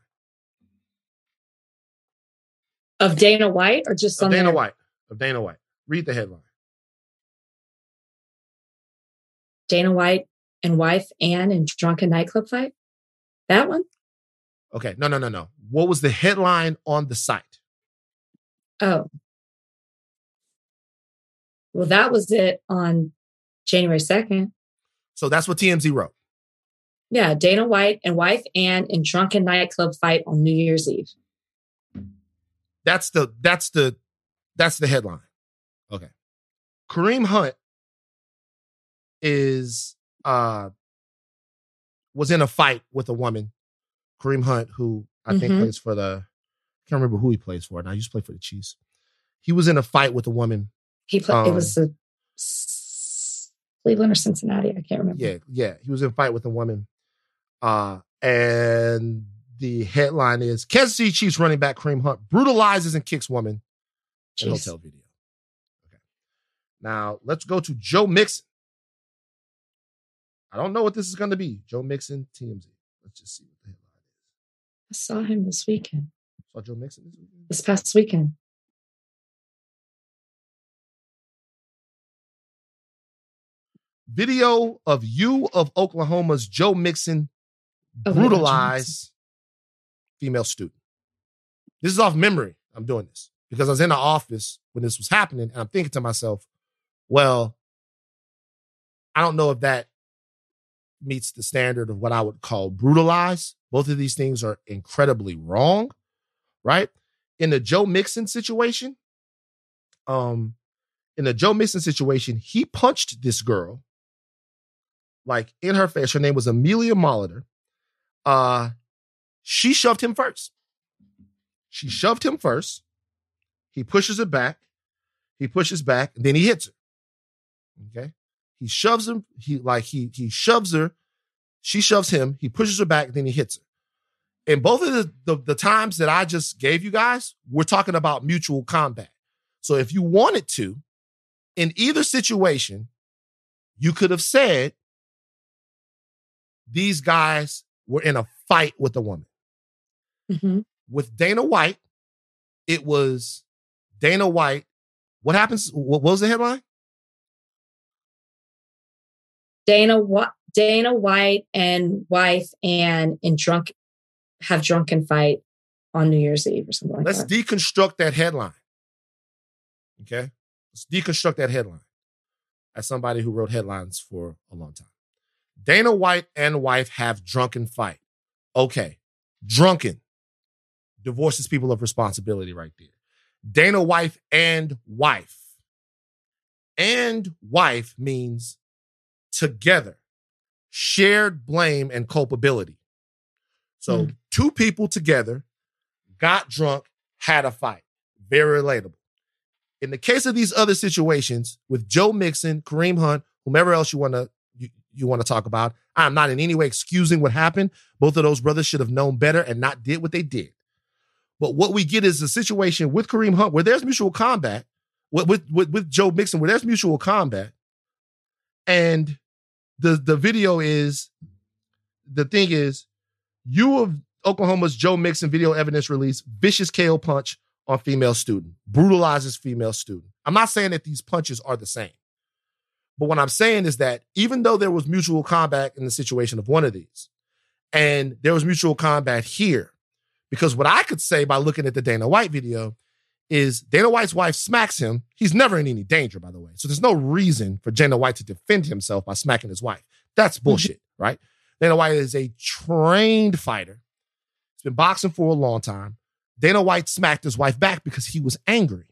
Of Dana White or just Of Dana there? White. Of Dana White. Read the headline. Dana White and wife Anne in drunken nightclub fight? That one? Okay. No, no, no, no. What was the headline on the site? Oh. Well, that was it on January 2nd. So that's what TMZ wrote. Yeah, Dana White and wife Anne in drunken nightclub fight on New Year's Eve. That's the that's the that's the headline. Okay. Kareem Hunt is uh was in a fight with a woman. Kareem Hunt, who I think Mhm. plays for the I can't remember who he plays for now. He used to play for the Chiefs. He was in a fight with a woman. He played, it Um, was a S- Cleveland or Cincinnati. I can't remember. Yeah, yeah. He was in a fight with a woman. Uh and the headline is Kansas City Chiefs running back Kareem Hunt brutalizes and kicks woman in hotel video. Okay. Now let's go to Joe Mixon. I don't know what this is going to be. Joe Mixon, TMZ. Let's just see what the headline I saw him this weekend, is. Saw Joe Mixon this weekend? this past weekend. Video of you of Oklahoma's Joe Mixon Oh, brutalize female student. This is off memory. I'm doing this because I was in the office when this was happening and I'm thinking to myself, well, I don't know if that meets the standard of what I would call brutalize. Both of these things are incredibly wrong, right? In the Joe Mixon situation, um, in the Joe Mixon situation, he punched this girl like in her face. Her name was Amelia Molitor. Uh, she shoved him first. She shoved him first. He pushes her back. He pushes back, then he hits her. Okay. He shoves him. He like he he shoves her. She shoves him. He pushes her back, then he hits her. And both of the, the the times that I just gave you guys, we're talking about mutual combat. So if you wanted to, in either situation, you could have said these guys were in a fight with a woman. Mhm. With Dana White, it was Dana White. What happens? What was the headline? Dana Wh- Dana White and wife and in drunk have drunken fight on New Year's Eve or something like Let's that. deconstruct that headline. Okay. Let's deconstruct that headline. As somebody who wrote headlines for a long time. Dana White and wife have drunken fight. Okay. Drunken divorces people of responsibility right there. Dana wife and wife. And wife means together, shared blame and culpability. So hmm. two people together got drunk, had a fight. Very relatable. In the case of these other situations with Joe Mixon, Kareem Hunt, whomever else you want to you, want to talk about, I'm not in any way excusing what happened. Both of those brothers should have known better and not did what they did. But what we get is a situation with Kareem Hunt where there's mutual combat, with with with, with Joe Mixon where there's mutual combat, and the the video is the thing is you of Oklahoma's Joe Mixon video evidence release vicious KO punch on female student brutalizes female student. I'm not saying that these punches are the same. But what I'm saying is that even though there was mutual combat in the situation of one of these, and there was mutual combat here, because what I could say by looking at the Dana White video is Dana White's wife smacks him. He's never in any danger, by the way. So there's no reason for Dana White to defend himself by smacking his wife. That's mm-hmm. bullshit, right? Dana White is a trained fighter. He's been boxing for a long time. Dana White smacked his wife back because he was angry.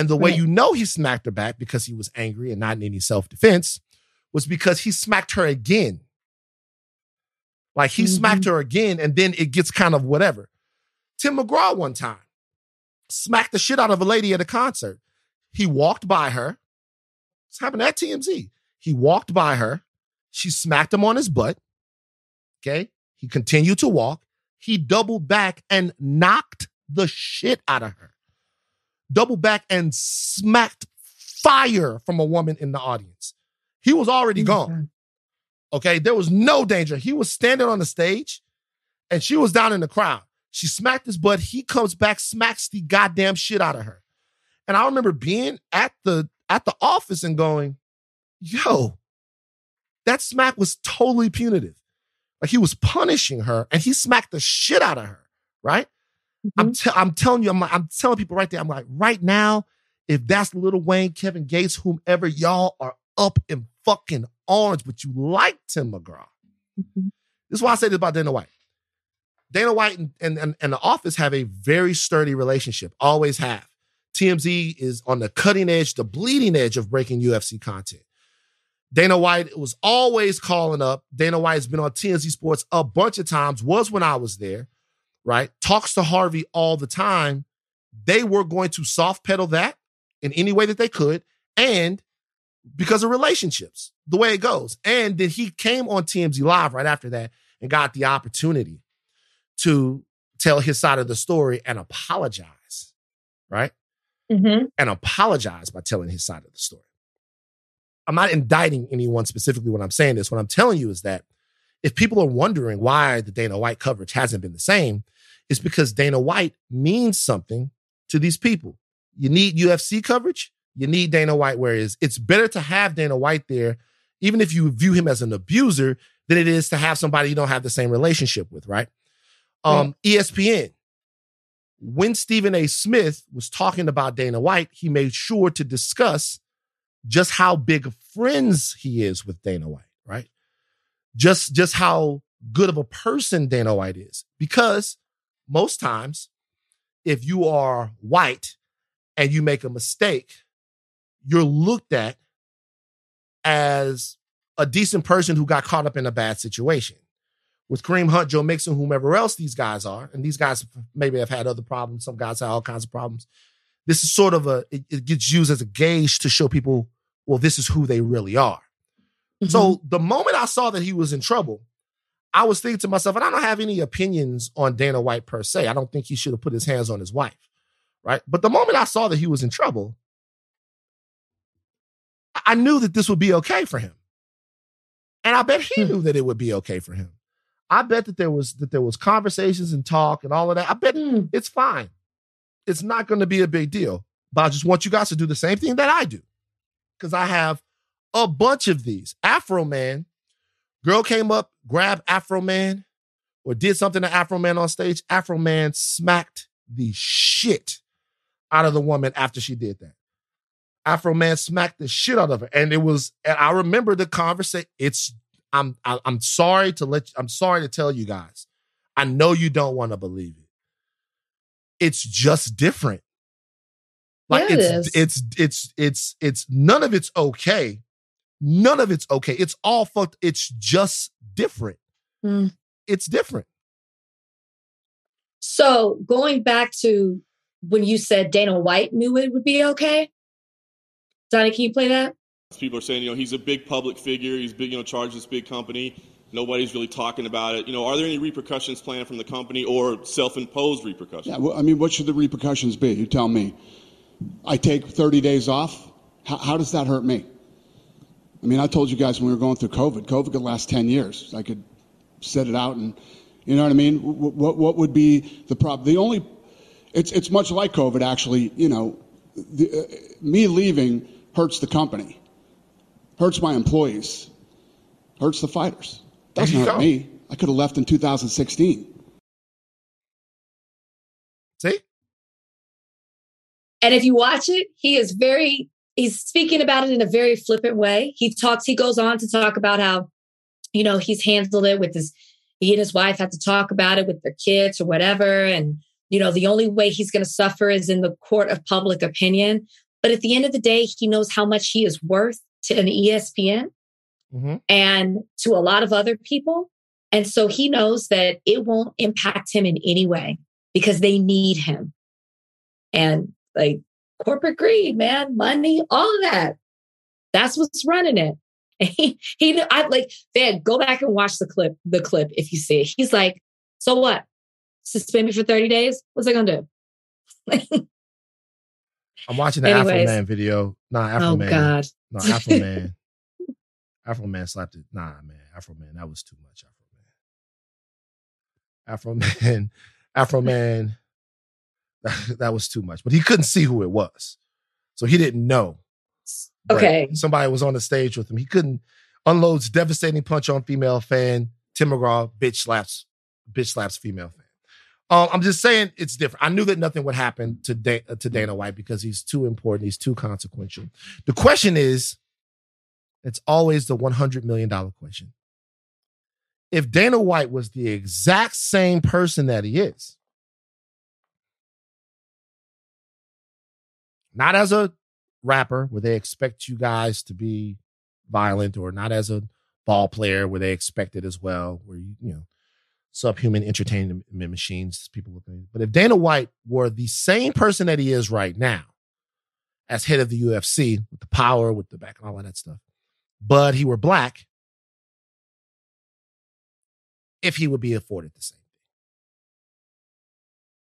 And the way Right. you know he smacked her back because he was angry and not in any self defense was because he smacked her again. Like he Mhm. smacked her again, and then it gets kind of whatever. Tim McGraw one time smacked the shit out of a lady at a concert. He walked by her. It's happened at TMZ. He walked by her. She smacked him on his butt. Okay. He continued to walk. He doubled back and knocked the shit out of her. Doubled back and smacked fire from a woman in the audience. He was already gone. Okay. There was no danger. He was standing on the stage and she was down in the crowd. She smacked his butt. He comes back, smacks the goddamn shit out of her. And I remember being at the at the office and going, yo, that smack was totally punitive. Like he was punishing her and he smacked the shit out of her, right? I'm, te- I'm telling you, I'm, like, I'm telling people right there, I'm like, right now, if that's Lil Wayne, Kevin Gates, whomever, y'all are up in fucking arms, but you like Tim McGraw. Mhm. This is why I say this about Dana White. Dana White and, and, and, and the office have a very sturdy relationship, always have. TMZ is on the cutting edge, the bleeding edge of breaking UFC content. Dana White was always calling up. Dana White's been on TMZ Sports a bunch of times, was when I was there, right? Talks to Harvey all the time. They were going to soft pedal that in any way that they could. And because of relationships, the way it goes. And then he came on TMZ Live right after that and got the opportunity to tell his side of the story and apologize, right? Mhm. And apologize by telling his side of the story. I'm not indicting anyone specifically when I'm saying this. What I'm telling you is that if people are wondering why the Dana White coverage hasn't been the same, it's because Dana White means something to these people. You need UFC coverage, you need Dana White, whereas it's better to have Dana White there, even if you view him as an abuser, than it is to have somebody you don't have the same relationship with, right? Um, ESPN. When Stephen A. Smith was talking about Dana White, he made sure to discuss just how big friends he is with Dana White, right? Just just how good of a person Dana White is. Because most times, if you are white and you make a mistake, you're looked at as a decent person who got caught up in a bad situation. With Kareem Hunt, Joe Mixon, whomever else these guys are, and these guys maybe have had other problems. Some guys have all kinds of problems. This is sort of a, it, it gets used as a gauge to show people, well, this is who they really are. Mm-hmm. So the moment I saw that he was in trouble, I was thinking to myself, and I don't have any opinions on Dana White per se. I don't think he should have put his hands on his wife, right? But the moment I saw that he was in trouble, I knew that this would be okay for him. And I bet he hmm. knew that it would be okay for him. I bet that there was that there was conversations and talk and all of that. I bet hmm. it's fine. It's not going to be a big deal. But I just want you guys to do the same thing that I do. Because I have a bunch of these. Afro Man, Girl came up, grabbed Afro Man, or did something to Afro Man on stage. Afro Man smacked the shit out of the woman after she did that. Afro Man smacked the shit out of her, and it was. And I remember the conversation. It's. I'm. I'm sorry to let. I'm sorry to tell you guys. I know you don't want to believe it. It's just different. Like yeah, it's, it it's it's it's it's none of it's okay, None of it's okay. It's all fucked. It's just different. Mm. It's different. So going back to when you said Dana White knew it would be okay. Donnie, can you play that? People are saying, you know, he's a big public figure. He's big, you know, charged this big company. Nobody's really talking about it. You know, are there any repercussions planned from the company or self-imposed repercussions? Yeah, well, I mean, what should the repercussions be? You tell me. I take 30 days off. How, how does that hurt me? I mean, I told you guys when we were going through COVID, COVID could last 10 years. I could set it out and, you know what I mean? What, what would be the problem? The only, it's, it's much like COVID, actually. You know, the, uh, me leaving hurts the company, hurts my employees, hurts the fighters. Doesn't hurt go. me. I could have left in 2016. See? And if you watch it, he is very he's speaking about it in a very flippant way. He talks, he goes on to talk about how, you know, he's handled it with his, he and his wife had to talk about it with their kids or whatever. And, you know, the only way he's going to suffer is in the court of public opinion. But at the end of the day, he knows how much he is worth to an ESPN mm-hmm. and to a lot of other people. And so he knows that it won't impact him in any way because they need him. And like corporate greed, man, money, all of that. That's what's running it. he, he, I like, Dad, go back and watch the clip, the clip if you see it. He's like, so what? Suspend me for 30 days? What's I gonna do? I'm watching the Anyways. Afro Man video. Nah, Afro oh, Man. God. No, Afro Man. Afro Man slapped it. Nah, man. Afro Man. That was too much. Afro Man. Afro Man. Afro Man that was too much. But he couldn't see who it was. So he didn't know. Okay. Somebody was on the stage with him. He couldn't unloads devastating punch on female fan. Tim McGraw bitch slaps, bitch slaps female fan. Um, I'm just saying it's different. I knew that nothing would happen to da- to Dana White because he's too important. He's too consequential. The question is, it's always the 100 million dollar question. If Dana White was the exact same person that he is, not as a rapper where they expect you guys to be violent or not as a ball player where they expect it as well, where you, you know, subhuman entertainment machines, people look at. But if Dana White were the same person that he is right now as head of the UFC with the power, with the back and all of that stuff, but he were black, if he would be afforded the same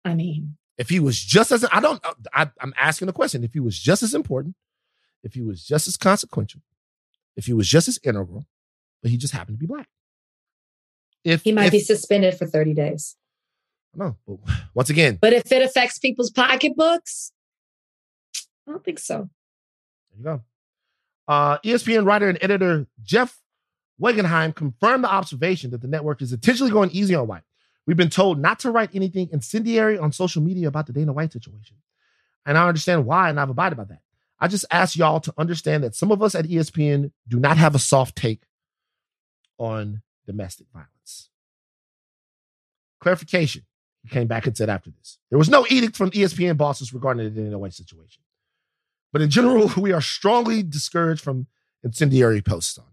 thing. I mean, if he was just as I don't I, I'm asking the question if he was just as important, if he was just as consequential, if he was just as integral, but he just happened to be black. If He might if, be suspended for 30 days. no, but once again, But if it affects people's pocketbooks, I don't think so. There you go. Uh, ESPN writer and editor Jeff Wagenheim confirmed the observation that the network is intentionally going easy on White. We've been told not to write anything incendiary on social media about the Dana White situation. And I understand why, and I've abided by that. I just ask y'all to understand that some of us at ESPN do not have a soft take on domestic violence. Clarification. He came back and said after this. There was no edict from ESPN bosses regarding the Dana White situation. But in general, we are strongly discouraged from incendiary posts on.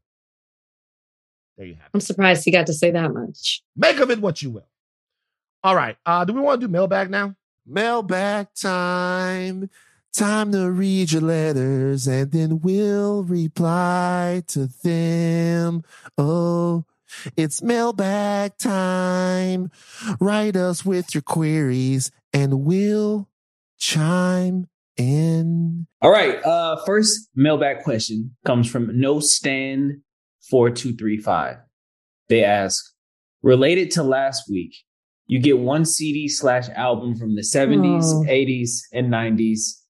There you have it. I'm surprised he got to say that much. Make of it what you will. All right. Uh, do we want to do mailbag now? Mailbag time. Time to read your letters and then we'll reply to them. Oh, it's mailbag time. Write us with your queries and we'll chime in. All right. Uh, first mailbag question comes from No Stand four two three five. They ask, related to last week, you get one CD slash album from the seventies, Oh. eighties, and nineties,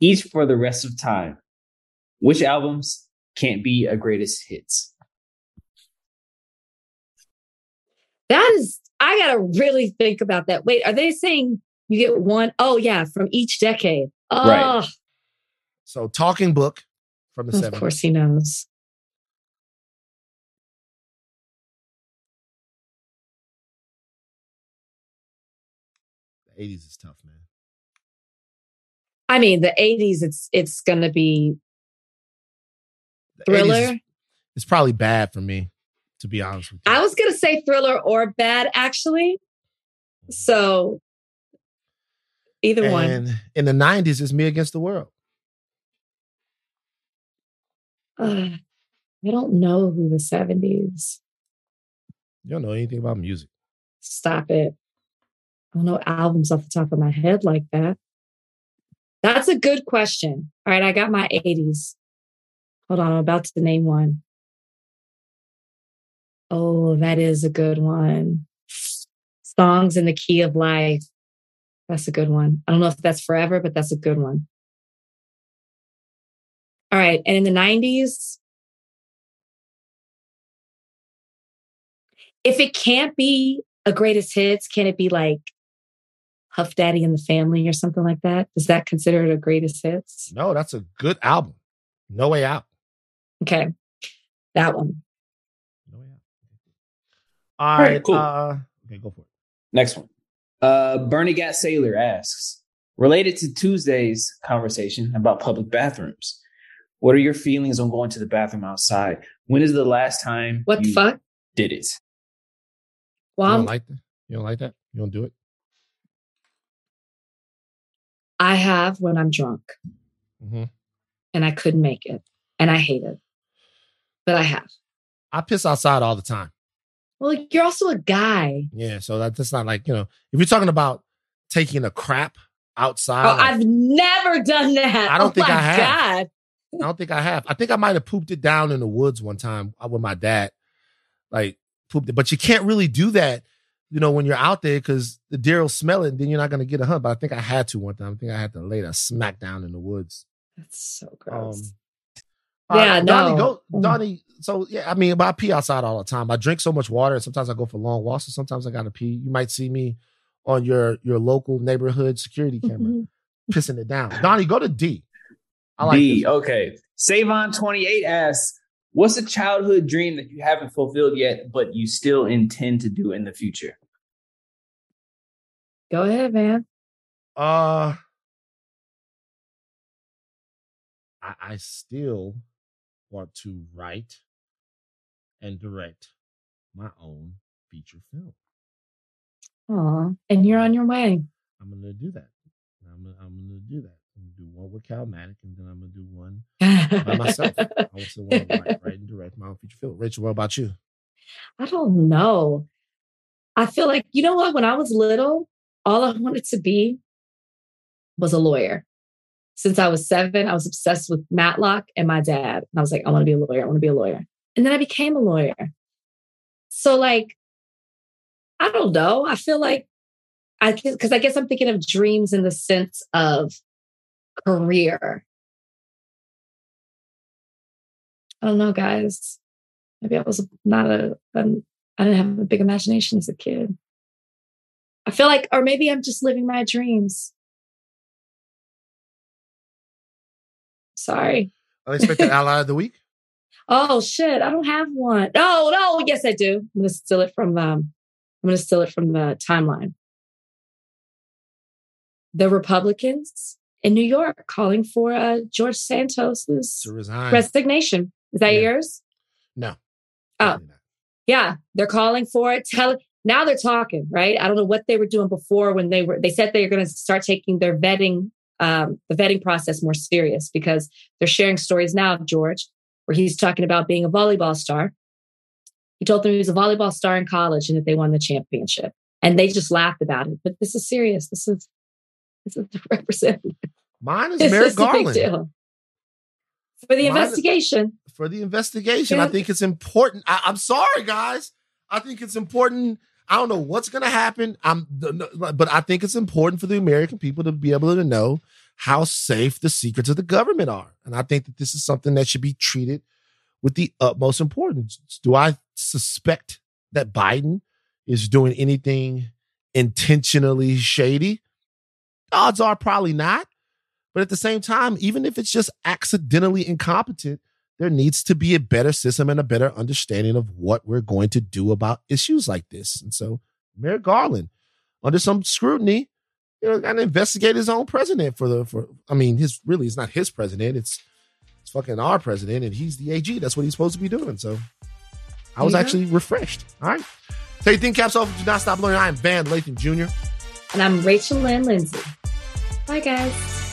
each for the rest of time. Which albums can't be a greatest hits? That is, I got to really think about that. Wait, are they saying you get one? Oh, yeah, from each decade. Oh, Right. So, Talking Book from the of 70s. course he knows. 80s is tough, man. I mean, the 80s, it's it's going to be Thriller. It's probably bad for me, to be honest with you. I was going to say thriller or bad, actually. So either one. and in the 90s, it's me against the world. Uh, I don't know who the 70s. You don't know anything about music. Stop it. I don't know albums off the top of my head like that. That's a good question. All right, I got my 80s. Hold on, I'm about to name one. Oh, that is a good one. Songs in the Key of Life. That's a good one. I don't know if that's forever, but that's a good one. All right. And in the 90s, if it can't be a greatest hits, can it be like Puff Daddy and the Family or something like that? Is that considered a greatest hits? No, that's a good album. No Way Out. Okay. That one. No Way Out. All All right, right. cool. Uh, okay, go for it. Next one. Uh, Bernie Gat Sailor asks, related to Tuesday's conversation about public bathrooms, what are your feelings on going to the bathroom outside? When is the last time What the fuck? did it? You don't like that? You don't like that? You don't do it? I have when I'm drunk hmm and I couldn't make it and I hate it, but I have. I piss outside all the time. Well, you're also a guy. Yeah, so that, that's not like, you know, if you're talking about taking a crap outside, Oh, like, I've never done that. I don't oh think my I have. God. I don't think I have. I think I might have pooped it down in the woods one time uh, with my dad. Like pooped it, but you can't really do that, you know, when you're out there because the deer will smell it, and then you're not gonna get a hunt. But I think I had to one time. I think I had to lay that smack down in the woods. That's so gross. Um, Yeah, Donnie, no. go, Mm. Donnie. So yeah, I mean, but I pee outside all the time. I drink so much water, and sometimes I go for long walks, and sometimes I gotta pee. You might see me on your your local neighborhood security camera Mhm. pissing it down. Donnie, go to D. I like D. this. Okay. Savon28 asks, what's a childhood dream that you haven't fulfilled yet, but you still intend to do in the future? Go ahead, man. Uh, I, I still want to write and direct my own feature film. Aw, and you're on your way. I'm gonna do that. I'm gonna, I'm gonna do that. I'm gonna do one with Calmatic, and then I'm gonna do one by myself. I also want to write, write and direct my own feature film. Rachel, what about you? I don't know. I feel like, you know what? When I was little, all I wanted to be was a lawyer. since I was seven. I was obsessed with Matlock and my dad. And I was like, I want to be a lawyer. I want to be a lawyer. And then I became a lawyer. So, like, I don't know. I feel like I because I guess I'm thinking of dreams in the sense of career. I don't know, guys. Maybe I was not a, a I didn't have a big imagination as a kid. I feel like, or maybe I'm just living my dreams. Sorry. Unexpected ally of the week. Oh shit! I don't have one. Oh no, yes I do. I'm gonna steal it from. Um, I'm gonna steal it from the timeline. The Republicans in New York calling for uh, George Santos's resignation. Is that yeah. yours? No. Oh, yeah, they're calling for it. Tell now they're talking, right? I don't know what they were doing before when they were. They said they were going to start taking their vetting, um, the vetting process more serious because they're sharing stories now of George, where he's talking about being a volleyball star. He told them he was a volleyball star in college and that they won the championship, and they just laughed about it. But this is serious. This is this is the representative. Mine is Merrick Garland for the Mine investigation. For the investigation, yeah. I think it's important. I, I'm sorry, guys. I think it's important. I don't know what's going to happen. I'm, but I think it's important for the American people to be able to know how safe the secrets of the government are. And I think that this is something that should be treated with the utmost importance. Do I suspect that Biden is doing anything intentionally shady? Odds are probably not. But at the same time, even if it's just accidentally incompetent, there needs to be a better system and a better understanding of what we're going to do about issues like this. And so, Merrick Garland, under some scrutiny, you know, got to investigate his own president for the for. I mean, his really it's not his president. It's it's fucking our president, and he's the AG. That's what he's supposed to be doing. So, I was yeah. actually refreshed. All right, take thing caps off. Do not stop learning. I am Van Lathan Jr. And I'm Rachel Lynn Lindsay. Bye, guys.